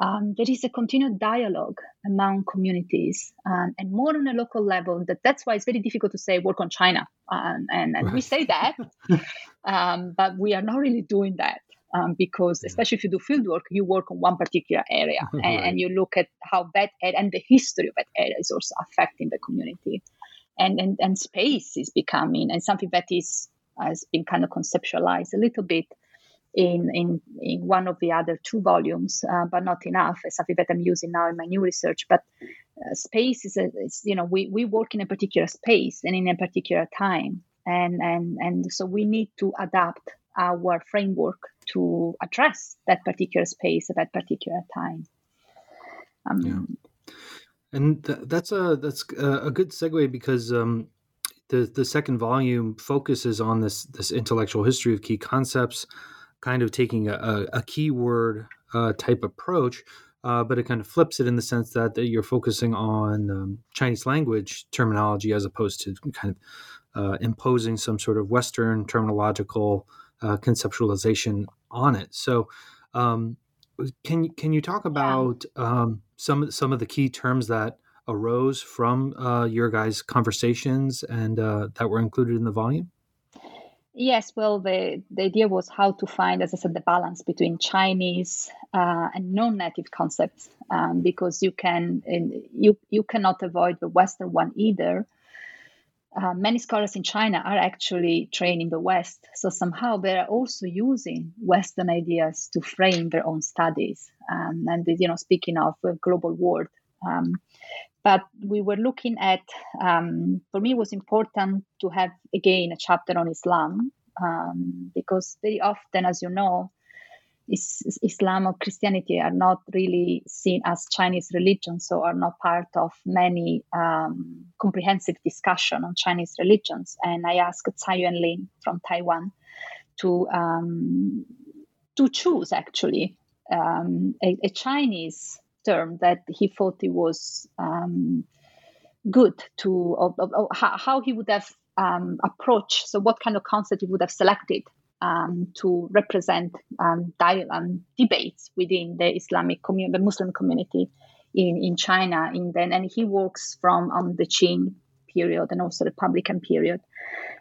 um, there is a continued dialogue among communities um, and more on a local level. That that's why it's very difficult to say work on China, um, and and we say that, um, but we are not really doing that um, because especially if you do field work, you work on one particular area and, right. and, you look at how that area and the history of that area is also affecting the community. And, and, and space is becoming and something that is has been kind of conceptualized a little bit in in, in one of the other two volumes, uh, but not enough. It's something that I'm using now in my new research. But uh, space is, a, is, you know, we, we work in a particular space and in a particular time, and and and so we need to adapt our framework to address that particular space at that particular time. Um, yeah. And th- that's a that's a good segue because um, the the second volume focuses on this this intellectual history of key concepts, kind of taking a, a, a keyword uh, type approach, uh, but it kind of flips it in the sense that, that you're focusing on um, Chinese language terminology as opposed to kind of uh, imposing some sort of Western terminological uh, conceptualization on it. So, um, can can you talk about um, some some of the key terms that arose from uh, your guys' conversations and uh, that were included in the volume? Yes, well, the, the idea was how to find, as I said, the balance between Chinese uh, and non-native concepts, um, because you can you you cannot avoid the Western one either, uh, many scholars in China are actually trained in the West. So somehow they are also using Western ideas to frame their own studies. Um, and, you know, speaking of global world. Um, but we were looking at, um, for me, it was important to have, again, a chapter on Islam um, because very often, as you know, is, Islam or Christianity are not really seen as Chinese religion, so are not part of many um, comprehensive discussion on Chinese religions. And I asked Tsai Yuan Lin from Taiwan to um, to choose actually um, a, a, Chinese term that he thought it was um, good to of, of, of how, he would have um, approached. So what kind of concept he would have selected um, to represent um, um, debates within the Islamic community, the Muslim community in, in China. In then, and he works from um, the Qing period and also the Republican period.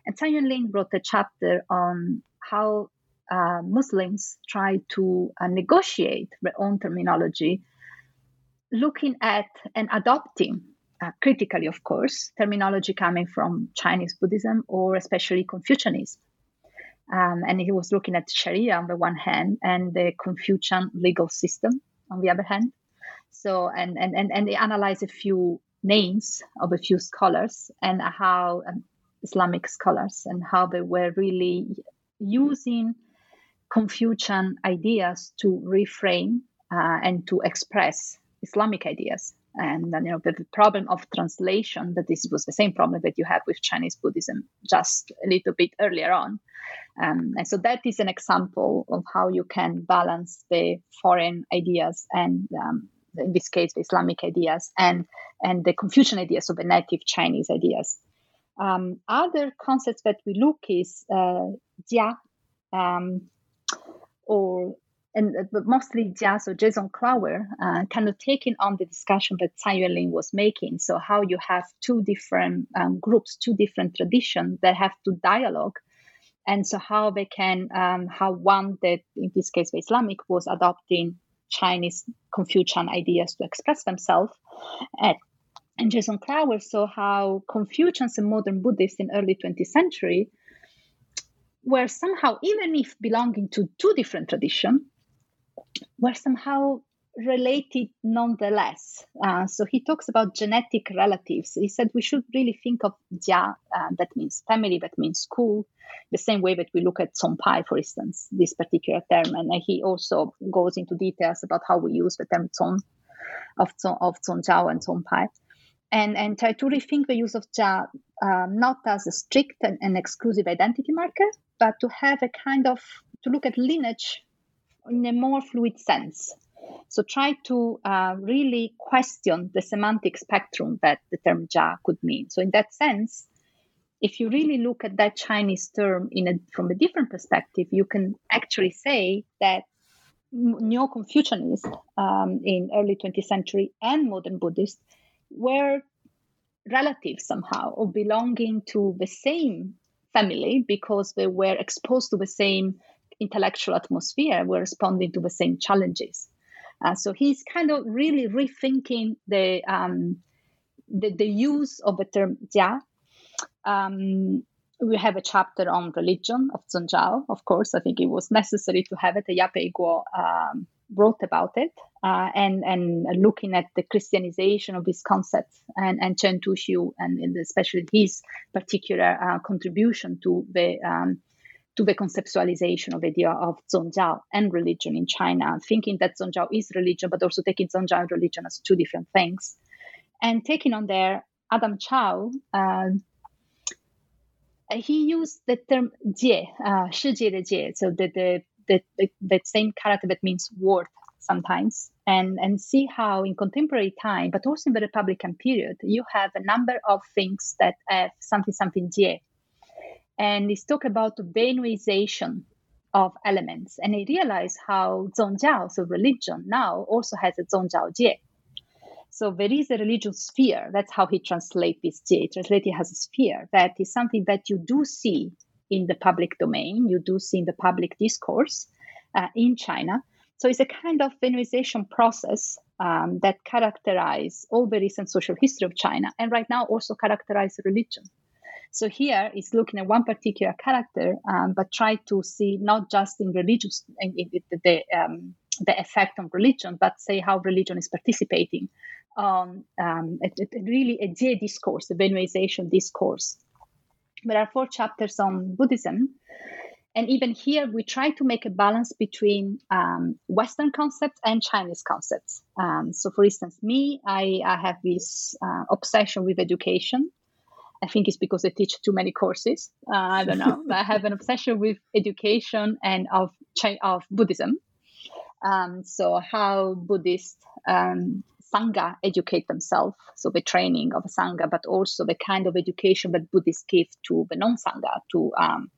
And Tsai Yuan-lin wrote a chapter on how uh, Muslims try to uh, negotiate their own terminology, looking at and adopting, uh, critically, of course, terminology coming from Chinese Buddhism or especially Confucianism. Um, and he was looking at Sharia on the one hand and the Confucian legal system on the other hand. So, and, and, and, and they analyzed a few names of a few scholars and how um, Islamic scholars and how they were really using Confucian ideas to reframe uh, and to express Islamic ideas. And you know, the, the, problem of translation, that this was the same problem that you have with Chinese Buddhism just a little bit earlier on. Um, and so that is an example of how you can balance the foreign ideas and, um, in this case, the Islamic ideas and, and the Confucian ideas, so the native Chinese ideas. Um, other concepts that we look is uh, jia, um, or and uh, but mostly Jia, so Jason Clower, uh, kind of taking on the discussion that Tsai Yuan-lin was making. So how you have two different um, groups, two different traditions that have to dialogue, and so how they can, um, how one that in this case the Islamic was adopting Chinese Confucian ideas to express themselves, and, and Jason Clower saw how Confucians and modern Buddhists in early 20th century were somehow, even if belonging to two different traditions, were somehow related nonetheless. Uh, so he talks about genetic relatives. He said we should really think of jia, uh, that means family, that means school, the same way that we look at Zongpai, for instance, this particular term. And he also goes into details about how we use the term Zong, of, Zong, of Zongjiao and Zongpai. And, and try to rethink the use of Jia um, not as a strict and, and exclusive identity marker, but to have a kind of, to look at lineage in a more fluid sense. So try to uh, really question the semantic spectrum that the term Jia could mean. So in that sense, if you really look at that Chinese term in a, from a different perspective, you can actually say that Neo-Confucianists um, in early 20th century and modern Buddhists were relatives somehow or belonging to the same family because they were exposed to the same intellectual atmosphere were responding to the same challenges. Uh, so he's kind of really rethinking the um, the, the, use of the term jia. Um, we have a chapter on religion of Zongjiao. Of course, I think it was necessary to have it. Ya-pei Kuo um, wrote about it uh, and and looking at the Christianization of this concept and and Chen Duxiu and, and especially his particular uh, contribution to the um, to the conceptualization of the idea of Zongjiao and religion in China, thinking that Zongjiao is religion, but also taking Zongjiao and religion as two different things. And taking on there Adam Chau, uh, he used the term jie, uh, jie, so the, the, the, the, the same character that means word sometimes, and, and see how in contemporary time, but also in the Republican period, you have a number of things that have something, something jie and he's talk about the Benuization of elements. And he realized how Zongjiao, so religion, now also has a Zongjiao Jie. So there is a religious sphere. That's how he translates this Jie. Translate it as a sphere. That is something that you do see in the public domain. You do see in the public discourse uh, in China. So it's a kind of Benuization process um, that characterize all the recent social history of China, and right now also characterize religion. So here it's looking at one particular character, um, but try to see not just in religious in, in, in the um, the effect on religion, but say how religion is participating on um, a, a really a discourse, the Benuization discourse. There are four chapters on Buddhism. And even here, we try to make a balance between um, Western concepts and Chinese concepts. Um, so, for instance, me, I, I have this uh, obsession with education. I think it's because I teach too many courses. Uh, I don't know. I have an obsession with education and of of Buddhism. Um, so how Buddhist um, sangha educate themselves, so the training of a sangha, but also the kind of education that Buddhists give to the non-sangha, to um,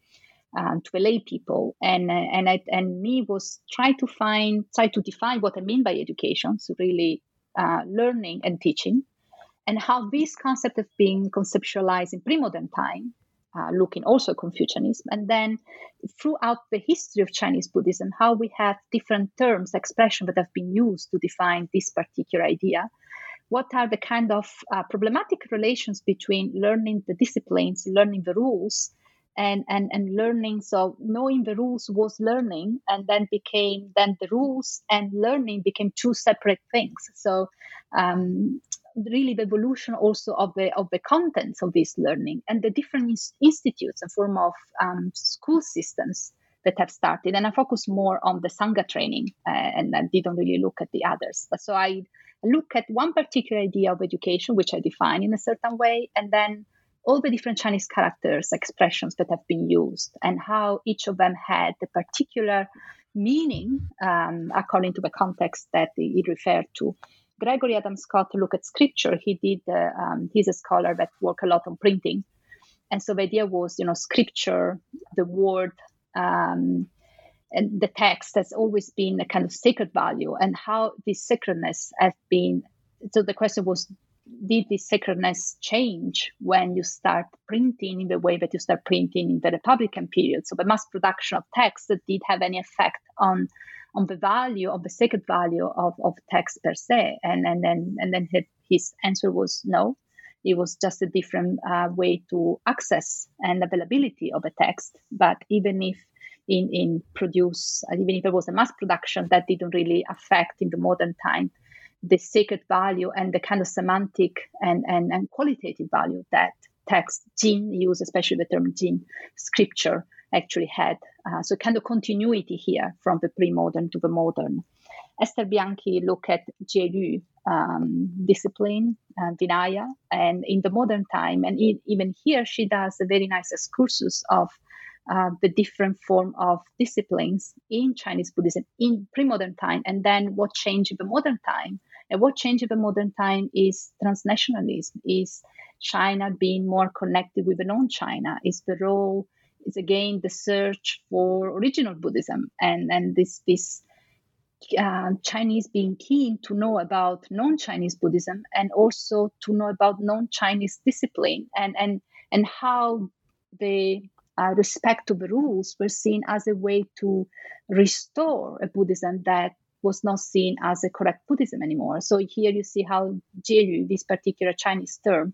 um, to the lay people, and uh, and I, and me was try to find try to define what I mean by education. So really uh, learning and teaching, and how this concept have been conceptualized in pre-modern time, uh, looking also at Confucianism, and then throughout the history of Chinese Buddhism, how we have different terms, expressions that have been used to define this particular idea. What are the kind of uh, problematic relations between learning the disciplines, learning the rules, and, and, and learning? So knowing the rules was learning, and then became then the rules and learning became two separate things. So um, really the evolution also of the of the contents of this learning and the different institutes and form of um, school systems that have started. And i focus more on the sangha training uh, and i didn't really look at the others. But so i look at one particular idea of education which i define in a certain way and then all the different chinese characters expressions that have been used and how each of them had a particular meaning um, according to the context that it referred to Gregory Adam Scott look at scripture, he did. Uh, um, he's a scholar that worked a lot on printing, and so the idea was, you know, scripture, the word, um, and the text has always been a kind of sacred value, and how this sacredness has been. So the question was, did this sacredness change when you start printing in the way that you start printing in the Republican period? So the mass production of text that did have any effect on on the value of the sacred value of, of text per se and and then and then his answer was no it was just a different uh, way to access and availability of a text but even if in in produce even if it was a mass production that didn't really affect in the modern time the sacred value and the kind of semantic and and, and qualitative value that text jing, use especially the term jing, scripture actually had. Uh, so kind of continuity here from the pre-modern to the modern. Ester Bianchi look at Jie um, discipline, uh, Vinaya, and in the modern time, and it, even here she does a very nice excursus of uh, the different form of disciplines in Chinese Buddhism in pre-modern time, and then what changed in the modern time. And what changed in the modern time is transnationalism, is China being more connected with the non-China, is the role is again the search for original Buddhism and and this this uh, Chinese being keen to know about non-Chinese Buddhism and also to know about non-Chinese discipline and and and how the uh, respect to the rules were seen as a way to restore a Buddhism that was not seen as a correct Buddhism anymore. So here you see how Jieyu, this particular Chinese term,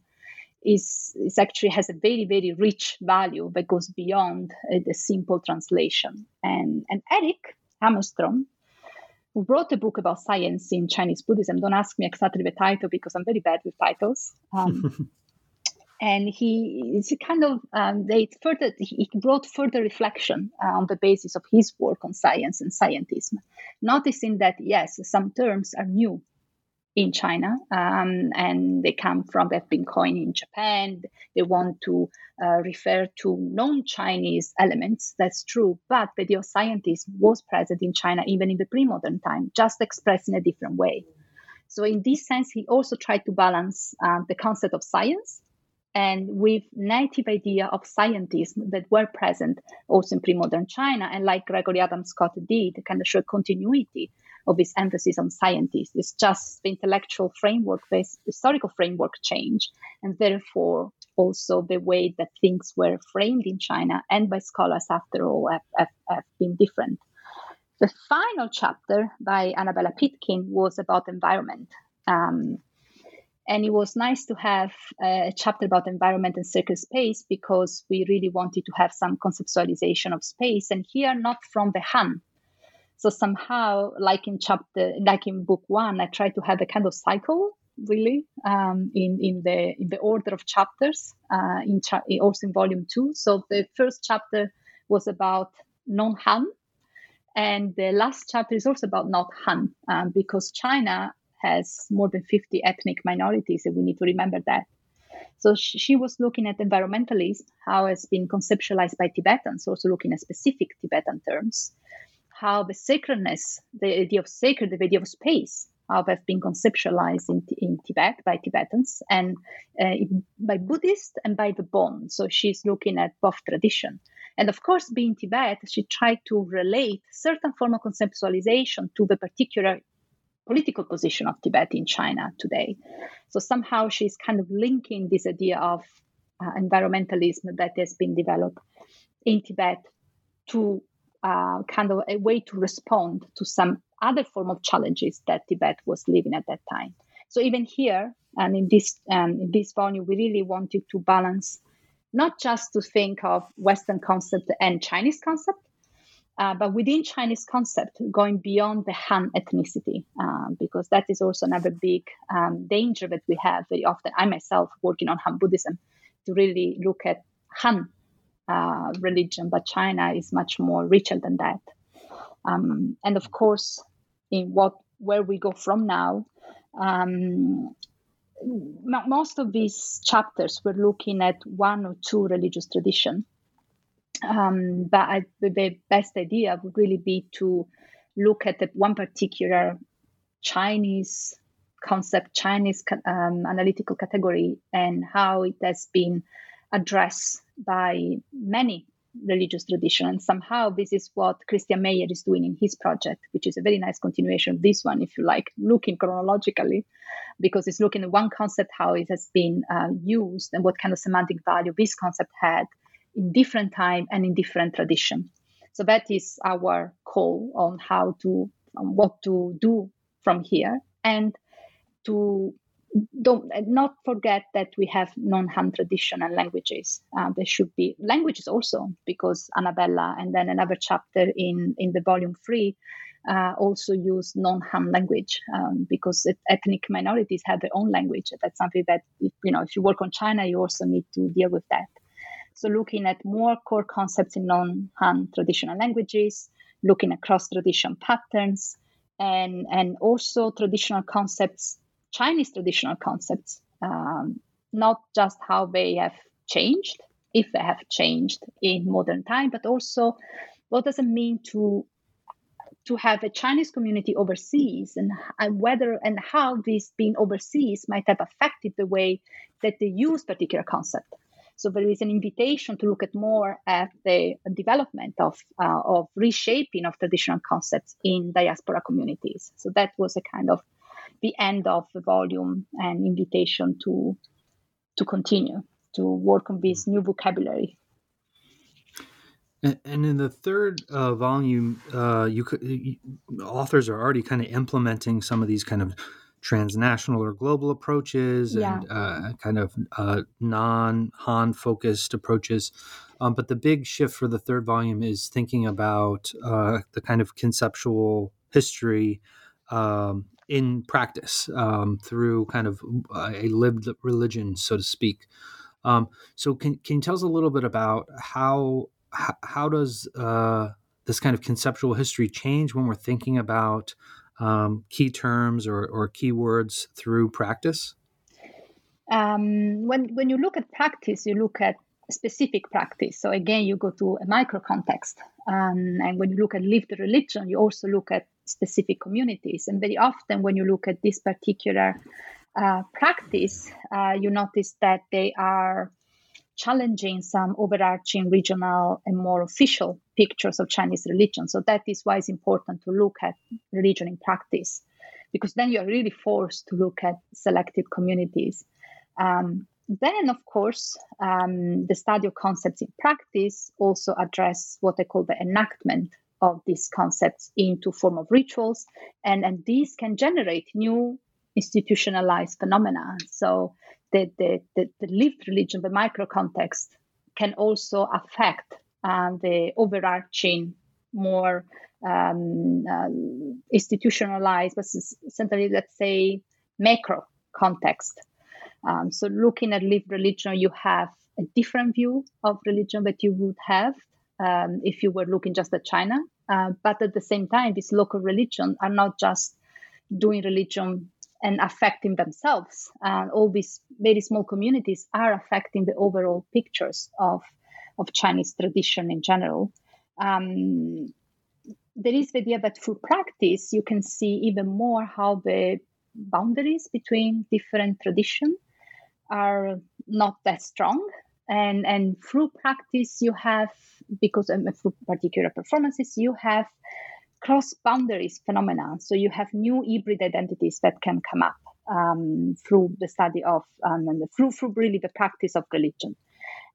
is, is actually has a very very rich value that goes beyond uh, the simple translation. And and Erik Hammerstrom, who wrote a book about science in Chinese Buddhism. Don't ask me exactly the title because I'm very bad with titles. Um, and he it's kind of um, they further he brought further reflection uh, on the basis of his work on science and scientism, noticing that yes, some terms are new in China, um, and they come from they've been coined in Japan. They want to uh, refer to non-Chinese elements. That's true, but the idea of scientist was present in China even in the pre-modern time, just expressed in a different way. So, in this sense, he also tried to balance uh, the concept of science and with native idea of scientism that were present also in pre-modern China, and like Gregory Adam Scott did, kind of show continuity of this emphasis on scientists. It's just the intellectual framework, the historical framework change, and therefore also the way that things were framed in China and by scholars after all have, have, have been different. The final chapter by Annabella Pitkin was about environment. Um, and it was nice to have a chapter about environment and circular space because we really wanted to have some conceptualization of space. And here, not from the Han so somehow, like in chapter, like in book one, I try to have a kind of cycle really um, in in the in the order of chapters uh, in cha- also in volume two. So the first chapter was about non-Han, and the last chapter is also about not Han um, because China has more than 50 ethnic minorities, and we need to remember that. So she was looking at environmentalism, how it's been conceptualized by Tibetans, also looking at specific Tibetan terms, how the sacredness, the idea of sacred, the idea of space, how they've been conceptualized in, in Tibet by Tibetans and uh, by Buddhists and by the Bon. So she's looking at both tradition. And of course, being Tibet, she tried to relate certain form of conceptualization to the particular political position of Tibet in China today. So somehow she's kind of linking this idea of uh, environmentalism that has been developed in Tibet to uh, kind of a way to respond to some other form of challenges that Tibet was living at that time. So even here, and in this um, in this volume, we really wanted to balance not just to think of Western concept and Chinese concept, uh, but within Chinese concept, going beyond the Han ethnicity, um, because that is also another big um, danger that we have very often. I myself working on Han Buddhism to really look at Han uh, religion, but China is much more richer than that. Um, and of course, in what where we go from now, um, most of these chapters were looking at one or two religious traditions um, but I, the best idea would really be to look at one particular Chinese concept, Chinese um, analytical category, and how it has been addressed by many religious traditions. And somehow, this is what Christian Meyer is doing in his project, which is a very nice continuation of this one, if you like, looking chronologically, because it's looking at one concept, how it has been uh, used, and what kind of semantic value this concept had in different time and in different tradition. So that is our call on how to on what to do from here and to don't not forget that we have non-Han tradition and languages. Uh, there should be languages also because Annabella and then another chapter in in the volume three uh, also use non-Han language um, because it, ethnic minorities have their own language. That's something that you know if you work on China, you also need to deal with that. So looking at more core concepts in non-Han traditional languages, looking across cross-tradition patterns, and and also traditional concepts, Chinese traditional concepts, um, not just how they have changed, if they have changed in modern time, but also what does it mean to to have a Chinese community overseas and, and whether and how this being overseas might have affected the way that they use particular concept. So there is an invitation to look at more at the development of, uh, of reshaping of traditional concepts in diaspora communities. So that was a kind of the end of the volume and invitation to to continue to work on this new vocabulary. And in the third uh, volume, uh, you, could, you, authors are already kind of implementing some of these kind of transnational or global approaches yeah. and uh, kind of uh, non Han focused approaches. Um, but the big shift for the third volume is thinking about uh, the kind of conceptual history um, in practice um, through kind of a lived religion, so to speak. Um, so, can, can you tell us a little bit about how how, how does uh, this kind of conceptual history change when we're thinking about um, key terms or, or keywords through practice? Um, when, when you look at practice, you look at specific practice. So again, you go to a micro context. Um, and when you look at lived religion, you also look at specific communities. And very often, when you look at this particular uh, practice, uh, you notice that they are challenging some overarching regional and more official pictures of Chinese religion. So that is why it's important to look at religion in practice, because then you're really forced to look at selected communities. Um, then, of course, um, the study of concepts in practice also address what I call the enactment of these concepts into form of rituals, and and these can generate new institutionalized phenomena. So the, the, the, the lived religion, the micro context, can also affect uh, the overarching, more um, uh, institutionalized, but essentially, let's say, macro context. Um, so, looking at lived religion, you have a different view of religion that you would have um, if you were looking just at China. Uh, but at the same time, these local religions are not just doing religion and affecting themselves. And all these very small communities are affecting the overall pictures of, of Chinese tradition in general. Um, there is the idea that through practice, you can see even more how the boundaries between different traditions are not that strong. And, and through practice, you have, because um, through particular performances, you have cross boundaries phenomena. So you have new hybrid identities that can come up um, through the study of um, and through, through really the practice of religion.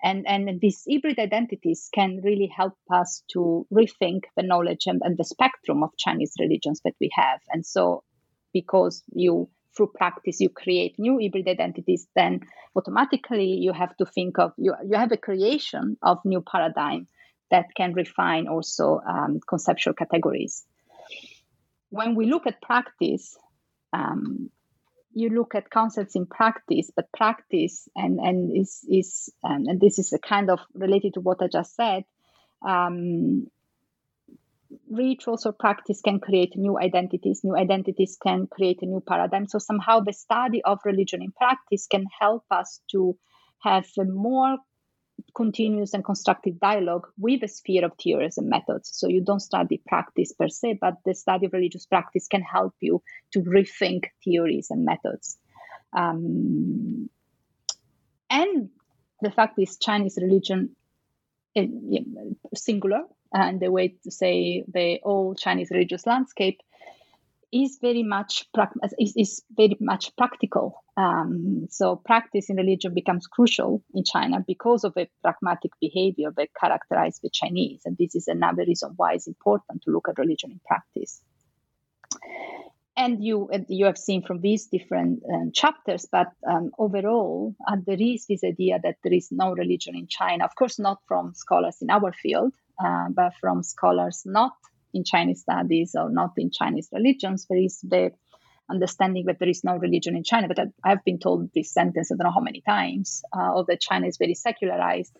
And, and these hybrid identities can really help us to rethink the knowledge and, and the spectrum of Chinese religions that we have. And so, because you through practice you create new hybrid identities, then automatically you have to think of you, you have a creation of new paradigm that can refine also um, conceptual categories. When we look at practice, um, you look at concepts in practice, but practice and and is is um, and this is a kind of related to what I just said. Um, rituals or practice can create new identities. New identities can create a new paradigm. So somehow the study of religion in practice can help us to have a more continuous and constructive dialogue with the sphere of theories and methods. So you don't study practice per se, but the study of religious practice can help you to rethink theories and methods. Um, and the fact is, Chinese religion singular, and the way to say the whole Chinese religious landscape is very much is, is very much practical. Um, so practice in religion becomes crucial in China because of the pragmatic behavior that characterizes the Chinese, and this is another reason why it's important to look at religion in practice. And you you have seen from these different um, chapters, but um, overall, uh, there is this idea that there is no religion in China. Of course, not from scholars in our field, uh, but from scholars not in Chinese studies or not in Chinese religions, there is the understanding that there is no religion in China. But I've been told this sentence I don't know how many times, uh, or that China is very secularized.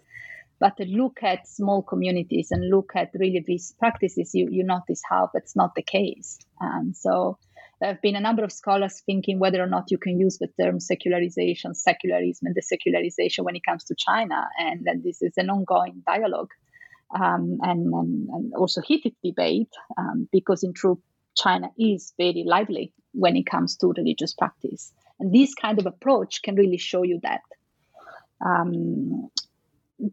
But look at small communities and look at really these practices, you, you notice how that's not the case. And so there have been a number of scholars thinking whether or not you can use the term secularization, secularism, and the secularization when it comes to China. And that this is an ongoing dialogue um, and, and, and, also heated debate um, because in truth china is very lively when it comes to religious practice and this kind of approach can really show you that um,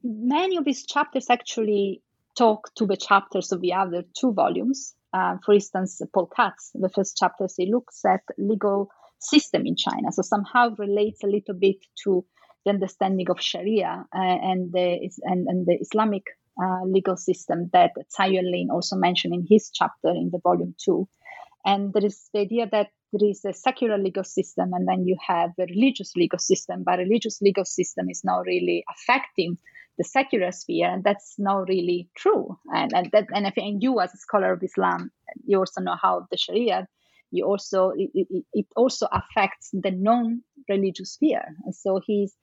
many of these chapters actually talk to the chapters of the other two volumes uh, for instance paul katz the first chapter he looks at legal system in china so somehow relates a little bit to the understanding of sharia uh, and the and, and the islamic uh, legal system that Tsai also mentioned in his chapter in the volume two. And there is the idea that there is a secular legal system and then you have a religious legal system, but religious legal system is not really affecting the secular sphere, and that's not really true. And and that and I think you as a scholar of Islam, you also know how the Sharia you also it, it, it also affects the non-religious sphere. And so he's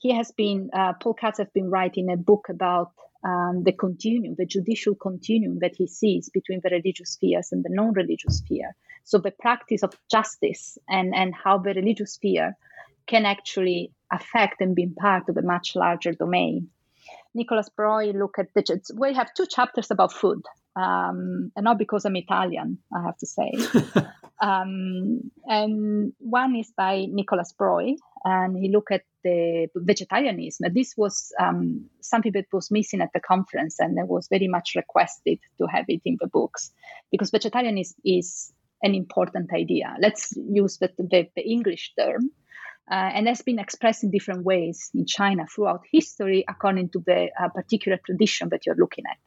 he has been uh, Paul Katz has been writing a book about um, the continuum, the judicial continuum that he sees between the religious spheres and the non-religious sphere. So the practice of justice and and how the religious sphere can actually affect and be part of a much larger domain. Nicholas Broy look at Digits. We have two chapters about food, um, and not because I'm Italian, I have to say. um, and one is by Nicholas Broy, and he looked at the vegetarianism. And This was um, something that was missing at the conference, and it was very much requested to have it in the books because vegetarianism is an important idea. Let's use the, the, the English term. Uh, and has been expressed in different ways in China throughout history, according to the uh, particular tradition that you're looking at.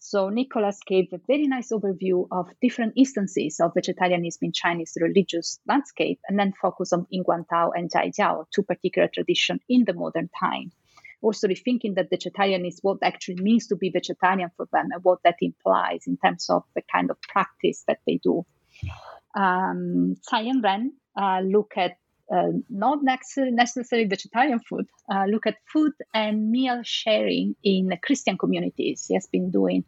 So Nicholas gave a very nice overview of different instances of vegetarianism in Chinese religious landscape, and then focus on Yiguandao and Zhaijiao, two particular traditions in the modern time. Also rethinking that vegetarianism, what actually means to be vegetarian for them, and what that implies in terms of the kind of practice that they do. Um, and Ren uh, look at uh, not necessarily vegetarian food, uh, look at food and meal sharing in Christian communities. He has been doing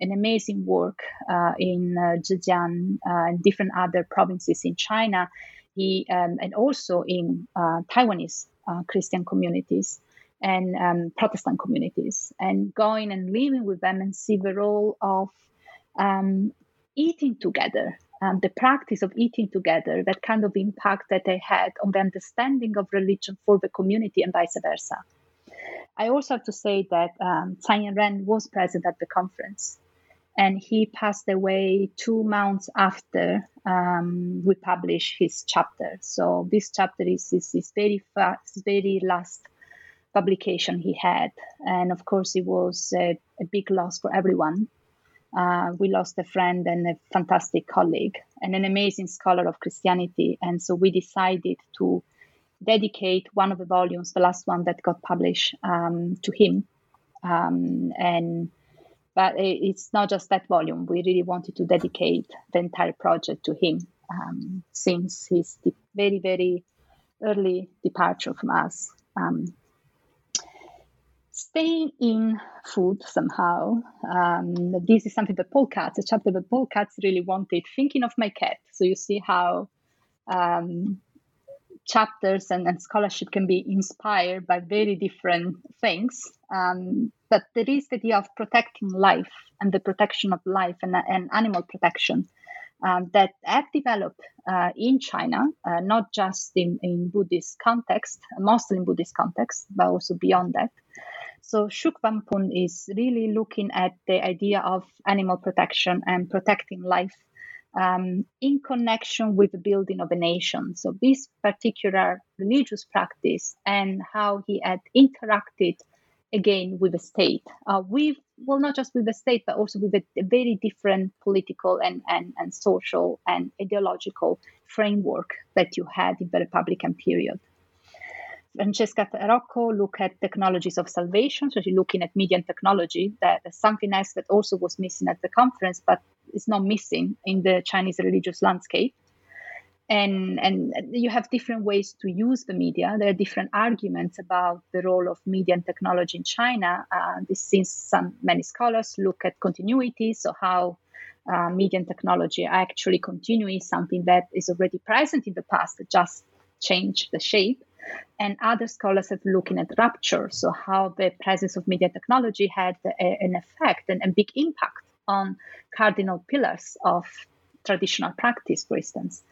an amazing work uh, in uh, Zhejiang uh, and different other provinces in China. He um, and also in uh, Taiwanese Christian communities and um, Protestant communities, and going and living with them and see the role of um, eating together um, the practice of eating together, that kind of impact that they had on the understanding of religion for the community and vice versa. I also have to say that um, Tsai Yen-Ren was present at the conference. and he passed away two months after um, we published his chapter. So this chapter is his very fast, very last publication he had, and of course it was a, a big loss for everyone. Uh, we lost a friend and a fantastic colleague and an amazing scholar of Christianity, and so we decided to dedicate one of the volumes, the last one that got published, um, to him. Um, and but it's not just that volume. We really wanted to dedicate the entire project to him um, since his very, very early departure from us. Um, staying in food somehow, um, this is something that Paul Katz, a chapter that Paul Katz really wanted, thinking of my cat. So you see how um, chapters and, and, scholarship can be inspired by very different things. Um, but there is the idea of protecting life and the protection of life and, and animal protection um, that have developed uh, in China, uh, not just in, in Buddhist context, mostly in Buddhist context, but also beyond that. So Shuk-wah Poon is really looking at the idea of animal protection and protecting life um, in connection with the building of a nation. So this particular religious practice and how he had interacted again with the state, uh, with well not just with the state but also with a, a very different political and, and, and social and ideological framework that you had in the Republican period. Francesca Tarocco look at technologies of salvation, so she's looking at media and technology. That something else that also was missing at the conference, but is not missing in the Chinese religious landscape. And and you have different ways to use the media. There are different arguments about the role of media and technology in China. Uh, this since some many scholars look at continuity, so how uh, media and technology are actually continuing something that is already present in the past, just change the shape and other scholars have looking at rupture, so how the presence of media technology had a, an effect and a big impact on cardinal pillars of traditional practice, for instance.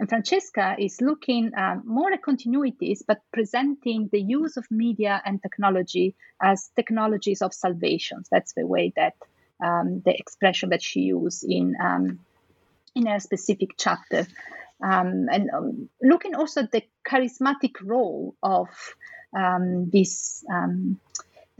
And Francesca is looking um, more at continuities, but presenting the use of media and technology as technologies of salvation. That's the way that um, the expression that she used in um, in a specific chapter um, and um, looking also at the charismatic role of um, this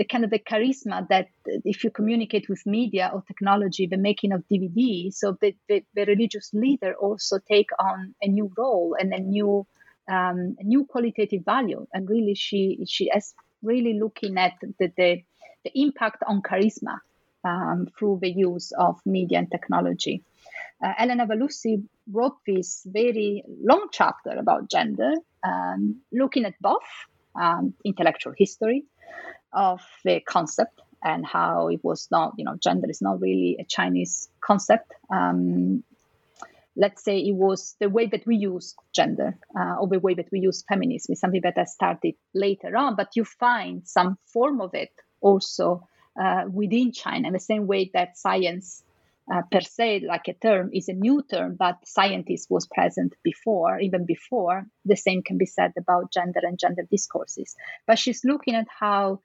the kind of the charisma that if you communicate with media or technology the making of dvd so the, the, the religious leader also take on a new role and a new um, a new qualitative value. And really she she is really looking at the, the, the impact on charisma um, through the use of media and technology. Uh, Elena Valussi wrote this very long chapter about gender, um, looking at both um, intellectual history of the concept and how it was not, you know, gender is not really a Chinese concept. Um, let's say it was the way that we use gender uh, or the way that we use feminism is something that has started later on, but you find some form of it also uh, within China in the same way that science uh, per se like a term is a new term but scientist was present before even before the same can be said about gender and gender discourses but she's looking at how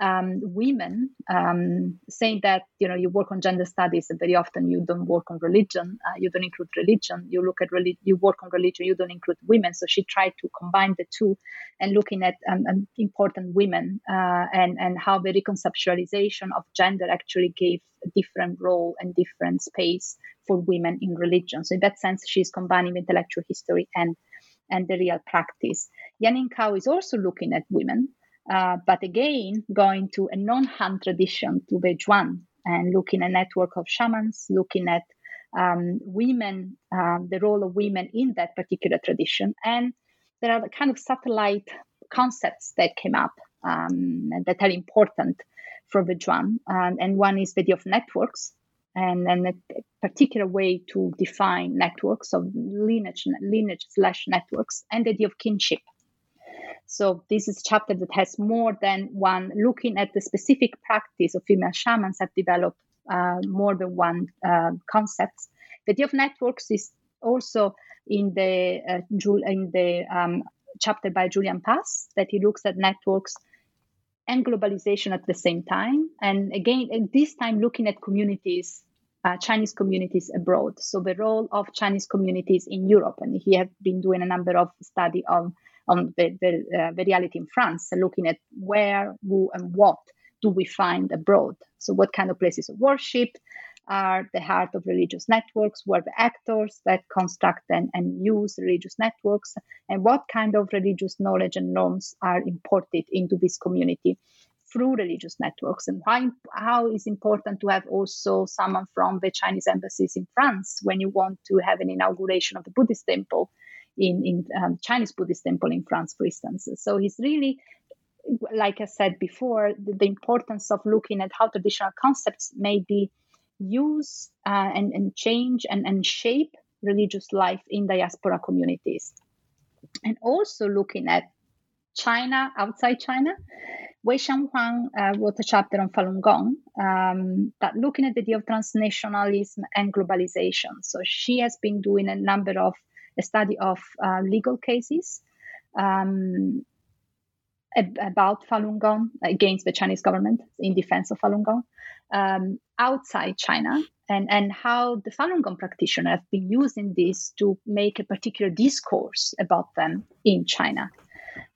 um, women um, saying that you know you work on gender studies and very often you don't work on religion uh, you don't include religion. You look at relig- you work on religion you don't include women. So she tried to combine the two and looking at um, um important women uh, and and how the reconceptualization of gender actually gave a different role and different space for women in religion. So in that sense she's combining intellectual history and and the real practice. Yaning Kao is also looking at women uh, but again, going to a non-Han tradition, to Bejuan, and looking at a network of shamans, looking at um, women, um, the role of women in that particular tradition. And there are kind of satellite concepts that came up um, that are important for Bejuan. Um, and one is the idea of networks, and, and a particular way to define networks of lineage, lineage slash networks, and the idea of kinship. So this is a chapter that has more than one looking at the specific practice of female shamans have developed uh, more than one uh, concepts. The idea of networks is also in the uh, in the um, chapter by Julian Pass that he looks at networks and globalization at the same time. And again, this time looking at communities uh, Chinese communities abroad. So the role of Chinese communities in Europe, and he has been doing a number of study on on the the, uh, reality in France, looking at where, who, and what do we find abroad. So what kind of places of worship are the heart of religious networks, who are the actors that construct and, and use religious networks, and what kind of religious knowledge and norms are imported into this community through religious networks? And why, how is important to have also someone from the Chinese embassies in France when you want to have an inauguration of the Buddhist temple in, in um, Chinese Buddhist temple in France, for instance. So he's really, like I said before, the, the importance of looking at how traditional concepts may be used uh, and, and change and, and shape religious life in diaspora communities. And also looking at China outside China Wei Xianghuang uh, wrote a chapter on Falun Gong um, that looking at the idea of transnationalism and globalization. So she has been doing a number of a study of uh, legal cases um, about Falun Gong against the Chinese government in defense of Falun Gong um, outside China, and, and how the Falun Gong practitioners have been using this to make a particular discourse about them in China.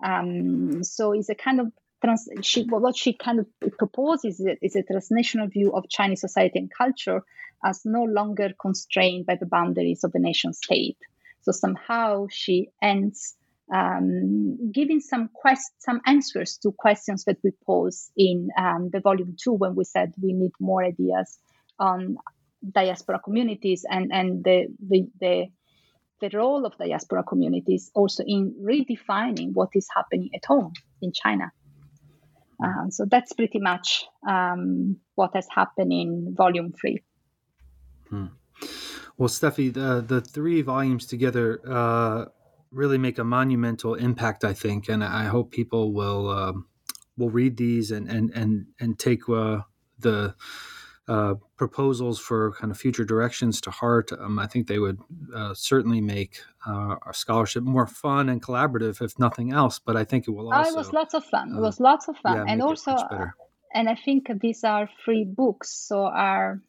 Um, so it's a kind of trans, she, what she kind of proposes is, is a transnational view of Chinese society and culture as no longer constrained by the boundaries of the nation state. So somehow she ends um, giving some quest some answers to questions that we pose in um, the volume two when we said we need more ideas on diaspora communities and and the the, the the role of diaspora communities also in redefining what is happening at home in China. Um, so that's pretty much um, what has happened in volume three. Hmm. Well, Steffi, the, the three volumes together uh, really make a monumental impact, I think, and I hope people will um, will read these and and and and take uh, the uh, proposals for kind of future directions to heart. Um, I think they would uh, certainly make uh, our scholarship more fun and collaborative, if nothing else. But I think it will also. Oh, it was lots of fun. it was lots of fun, yeah, and also, and I think these are free books, so are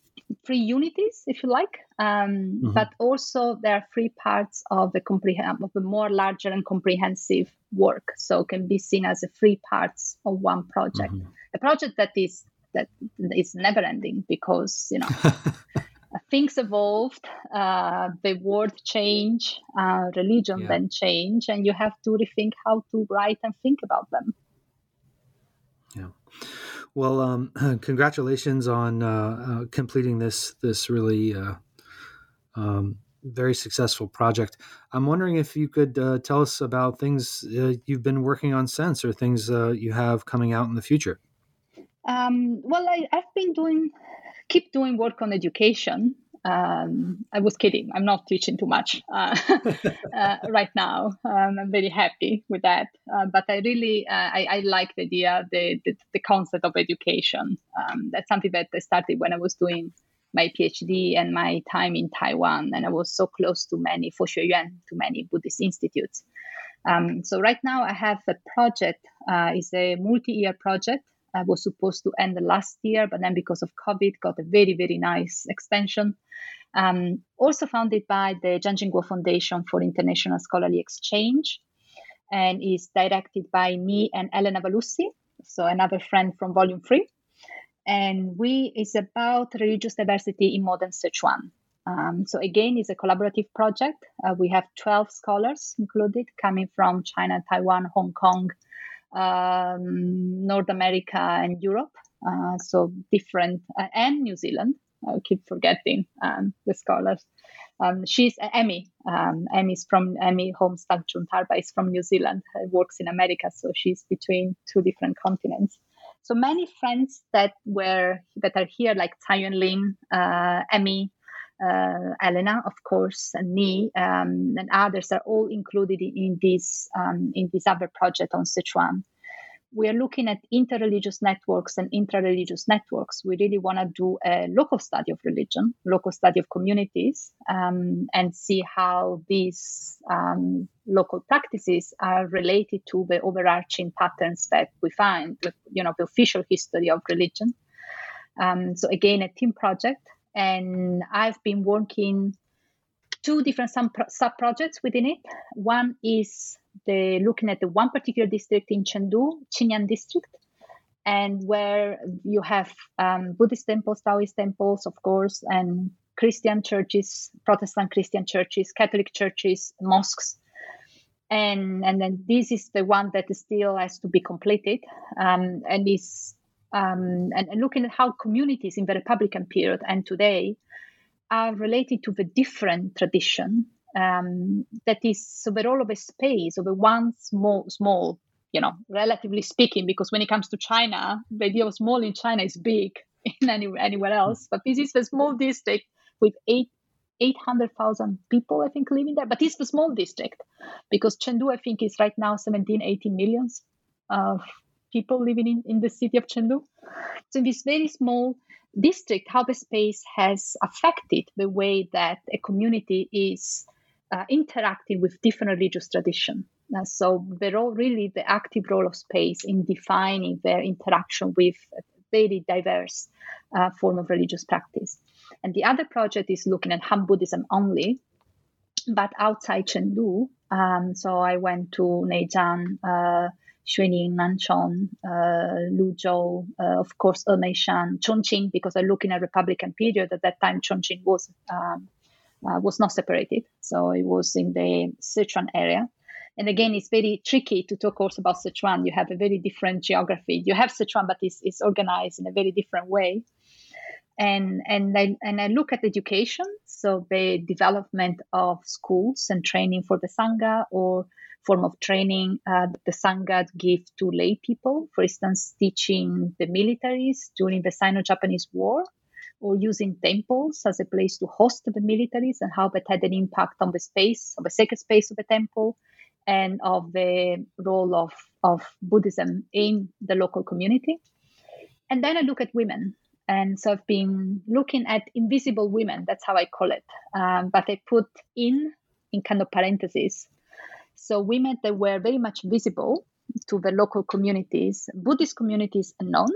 free unities, if you like. Um, mm-hmm. But also there are free parts of the comprehend of the more larger and comprehensive work, so can be seen as a free parts of one project. Mm-hmm. A project that is that is never ending because you know things evolved uh, the world change uh, religion yeah. then change and you have to rethink how to write and think about them yeah well um, congratulations on uh, uh, completing this this really uh, um, very successful project. I'm wondering if you could uh, tell us about things you've been working on since, or things you have coming out in the future. Um, well, I, have been doing, keep doing work on education. Um, I was kidding. I'm not teaching too much uh, uh, right now. Um, I'm very happy with that. Uh, but I really, uh, I, I, like the idea, the, the, the concept of education. Um, that's something that I started when I was doing my PhD and my time in Taiwan, and I was so close to many Yuan, to many Buddhist institutes. Um, so right now I have a project. Uh, it's a multi-year project uh, was supposed to end last year, but then because of COVID, got a very, very nice extension. Um, also founded by the Chiang Ching-kuo Foundation for International Scholarly Exchange, and is directed by me and Elena Valussi, so another friend from Volume 3. And we is about religious diversity in modern Sichuan. Um, so again, it's a collaborative project. Uh, we have 12 scholars included, coming from China, Taiwan, Hong Kong, um, North America and Europe. Uh, so different, uh, and New Zealand. I keep forgetting um, the scholars. Um, she's uh, Emmy. Um, Emmy's from Emmy Holmes-Tagchungdarpa is from New Zealand. Works in America, so she's between two different continents. So many friends that were that are here, like Tsai Yuan-lin, uh, Emmy, uh, Elena, of course, and me, um, and others are all included in this um, in this other project on Sichuan. We are looking at interreligious networks and intra-religious networks. We really want to do a local study of religion, local study of communities, um, and see how these um, local practices are related to the overarching patterns that we find, you know, the official history of religion. Um, so again, a team project and I've been working two different sub projects within it. One is the looking at the one particular district in Chengdu, Qingyang district, and where you have um, Buddhist temples, Taoist temples, of course, and Christian churches, Protestant Christian churches, Catholic churches, mosques. And, and then this is the one that still has to be completed um, and is um, and, and, looking at how communities in the Republican period and today are related to the different tradition um, that is overall of a space of a one small small you know relatively speaking because when it comes to China the idea of small in China is big in any, anywhere else but this is a small district with eight 800,000 people, I think, living there. But it's a small district because Chengdu, I think, is right now 17, 18 millions of people living in, in the city of Chengdu. So in this very small district, how the space has affected the way that a community is uh, interacting with different religious tradition. Uh, so the role, really, the active role of space in defining their interaction with a very diverse uh, form of religious practice. And the other project is looking at Han Buddhism only, but outside Chengdu. Um, so I went to Neijiang, uh, Suining, Nanchong, uh, Luzhou, uh, of course, Emeishan, Chongqing, because I look in a Republican period. At that time, Chongqing was um, uh, was not separated, so it was in the Sichuan area. And again, it's very tricky to talk also about Sichuan. You have a very different geography. You have Sichuan, but it's, it's organized in a very different way and and I and I look at education, so the development of schools and training for the sangha or form of training uh, the sangha give to lay people, for instance, teaching the militaries during the Sino-Japanese War, or using temples as a place to host the militaries and how that had an impact on the space, of the sacred space of the temple, and of the role of, of Buddhism in the local community. And then I look at women and so I've been looking at invisible women. That's how I call it. Um, but I put in in kind of parentheses. So women that were very much visible to the local communities, Buddhist communities unknown,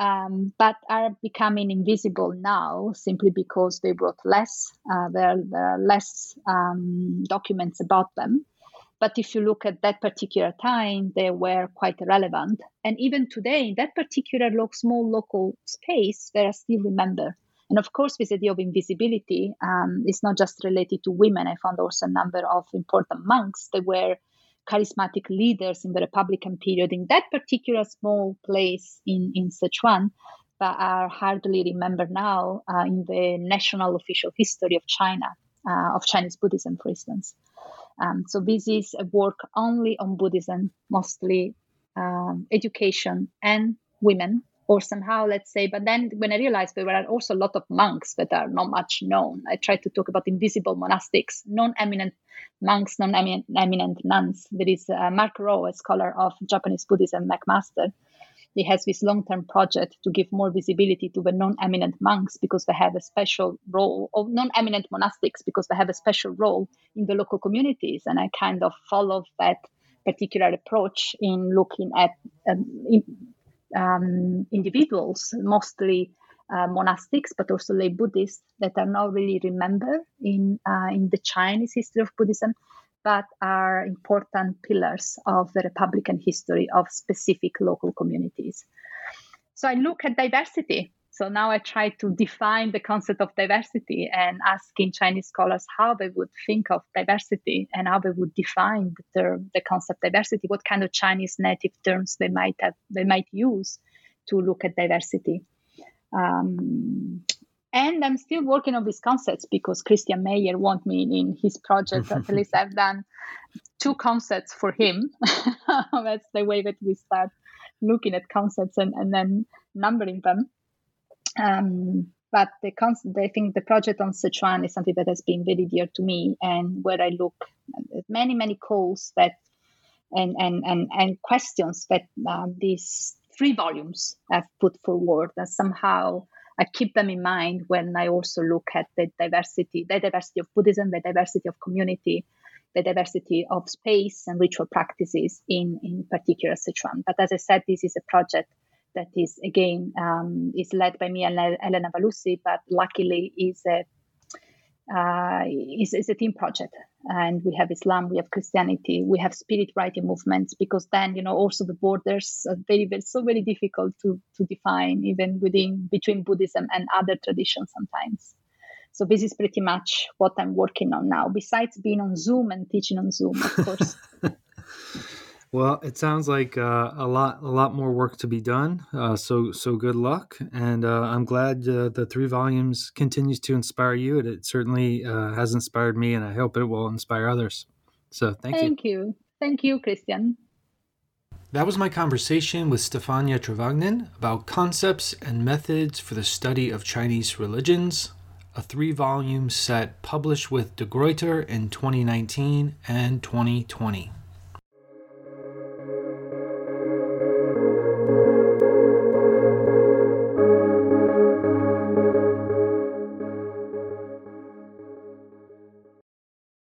um, but are becoming invisible now simply because they wrote less. Uh, there, there, are less um, documents about them. But if you look at that particular time, they were quite relevant. And even today, in that particular small local space, they are still remembered. And of course, this idea of invisibility um, is not just related to women. I found also a number of important monks that were charismatic leaders in the Republican period in that particular small place in, in Sichuan, but are hardly remembered now uh, in the national official history of China, uh, of Chinese Buddhism, for instance. Um, so this is a work only on Buddhism, mostly um, education and women, or somehow let's say. But then when I realized there were also a lot of monks that are not much known, I tried to talk about invisible monastics, non-eminent monks, non-eminent nuns. There is uh, Mark Rowe, a scholar of Japanese Buddhism, McMaster he has this long-term project to give more visibility to the non-eminent monks because they have a special role, or non-eminent monastics because they have a special role in the local communities. And I kind of follow that particular approach in looking at um, in, um, individuals, mostly uh, monastics, but also lay Buddhists that are not really remembered in uh, in the Chinese history of Buddhism, but are important pillars of the Republican history of specific local communities. So I look at diversity. So now I try to define the concept of diversity and asking Chinese scholars how they would think of diversity and how they would define the term, the concept diversity, what kind of Chinese native terms they might have, they might use to look at diversity. Um, and I'm still working on these concepts because Christian Meyer want me in his project. At least I've done two concepts for him. That's the way that we start looking at concepts and, and then numbering them. Um, but the concept, I think the project on Sichuan is something that has been very dear to me, and where I look at many, many calls that and and and, and questions that uh, these three volumes have put forward, that somehow I keep them in mind when I also look at the diversity, the diversity of Buddhism, the diversity of community, the diversity of space and ritual practices in, in particular Sichuan. But as I said, this is a project that is again um, is led by me and Elena Valussi, but luckily is a uh, is, is a team project. And we have Islam, we have Christianity, we have spirit writing movements, because then, you know, also the borders are very, very, so very difficult to, to define, even within, between Buddhism and other traditions sometimes. So this is pretty much what I'm working on now, besides being on Zoom and teaching on Zoom, of course. Well, it sounds like uh, a lot, a lot more work to be done. Uh, so, so good luck, and uh, I'm glad uh, the three volumes continues to inspire you. It, it certainly uh, has inspired me, and I hope it will inspire others. So, thank, thank you. Thank you, thank you, Christian. That was my conversation with Stefania Travagnin about concepts and methods for the study of Chinese religions, a three volume set published with De Gruyter in 2019 and 2020.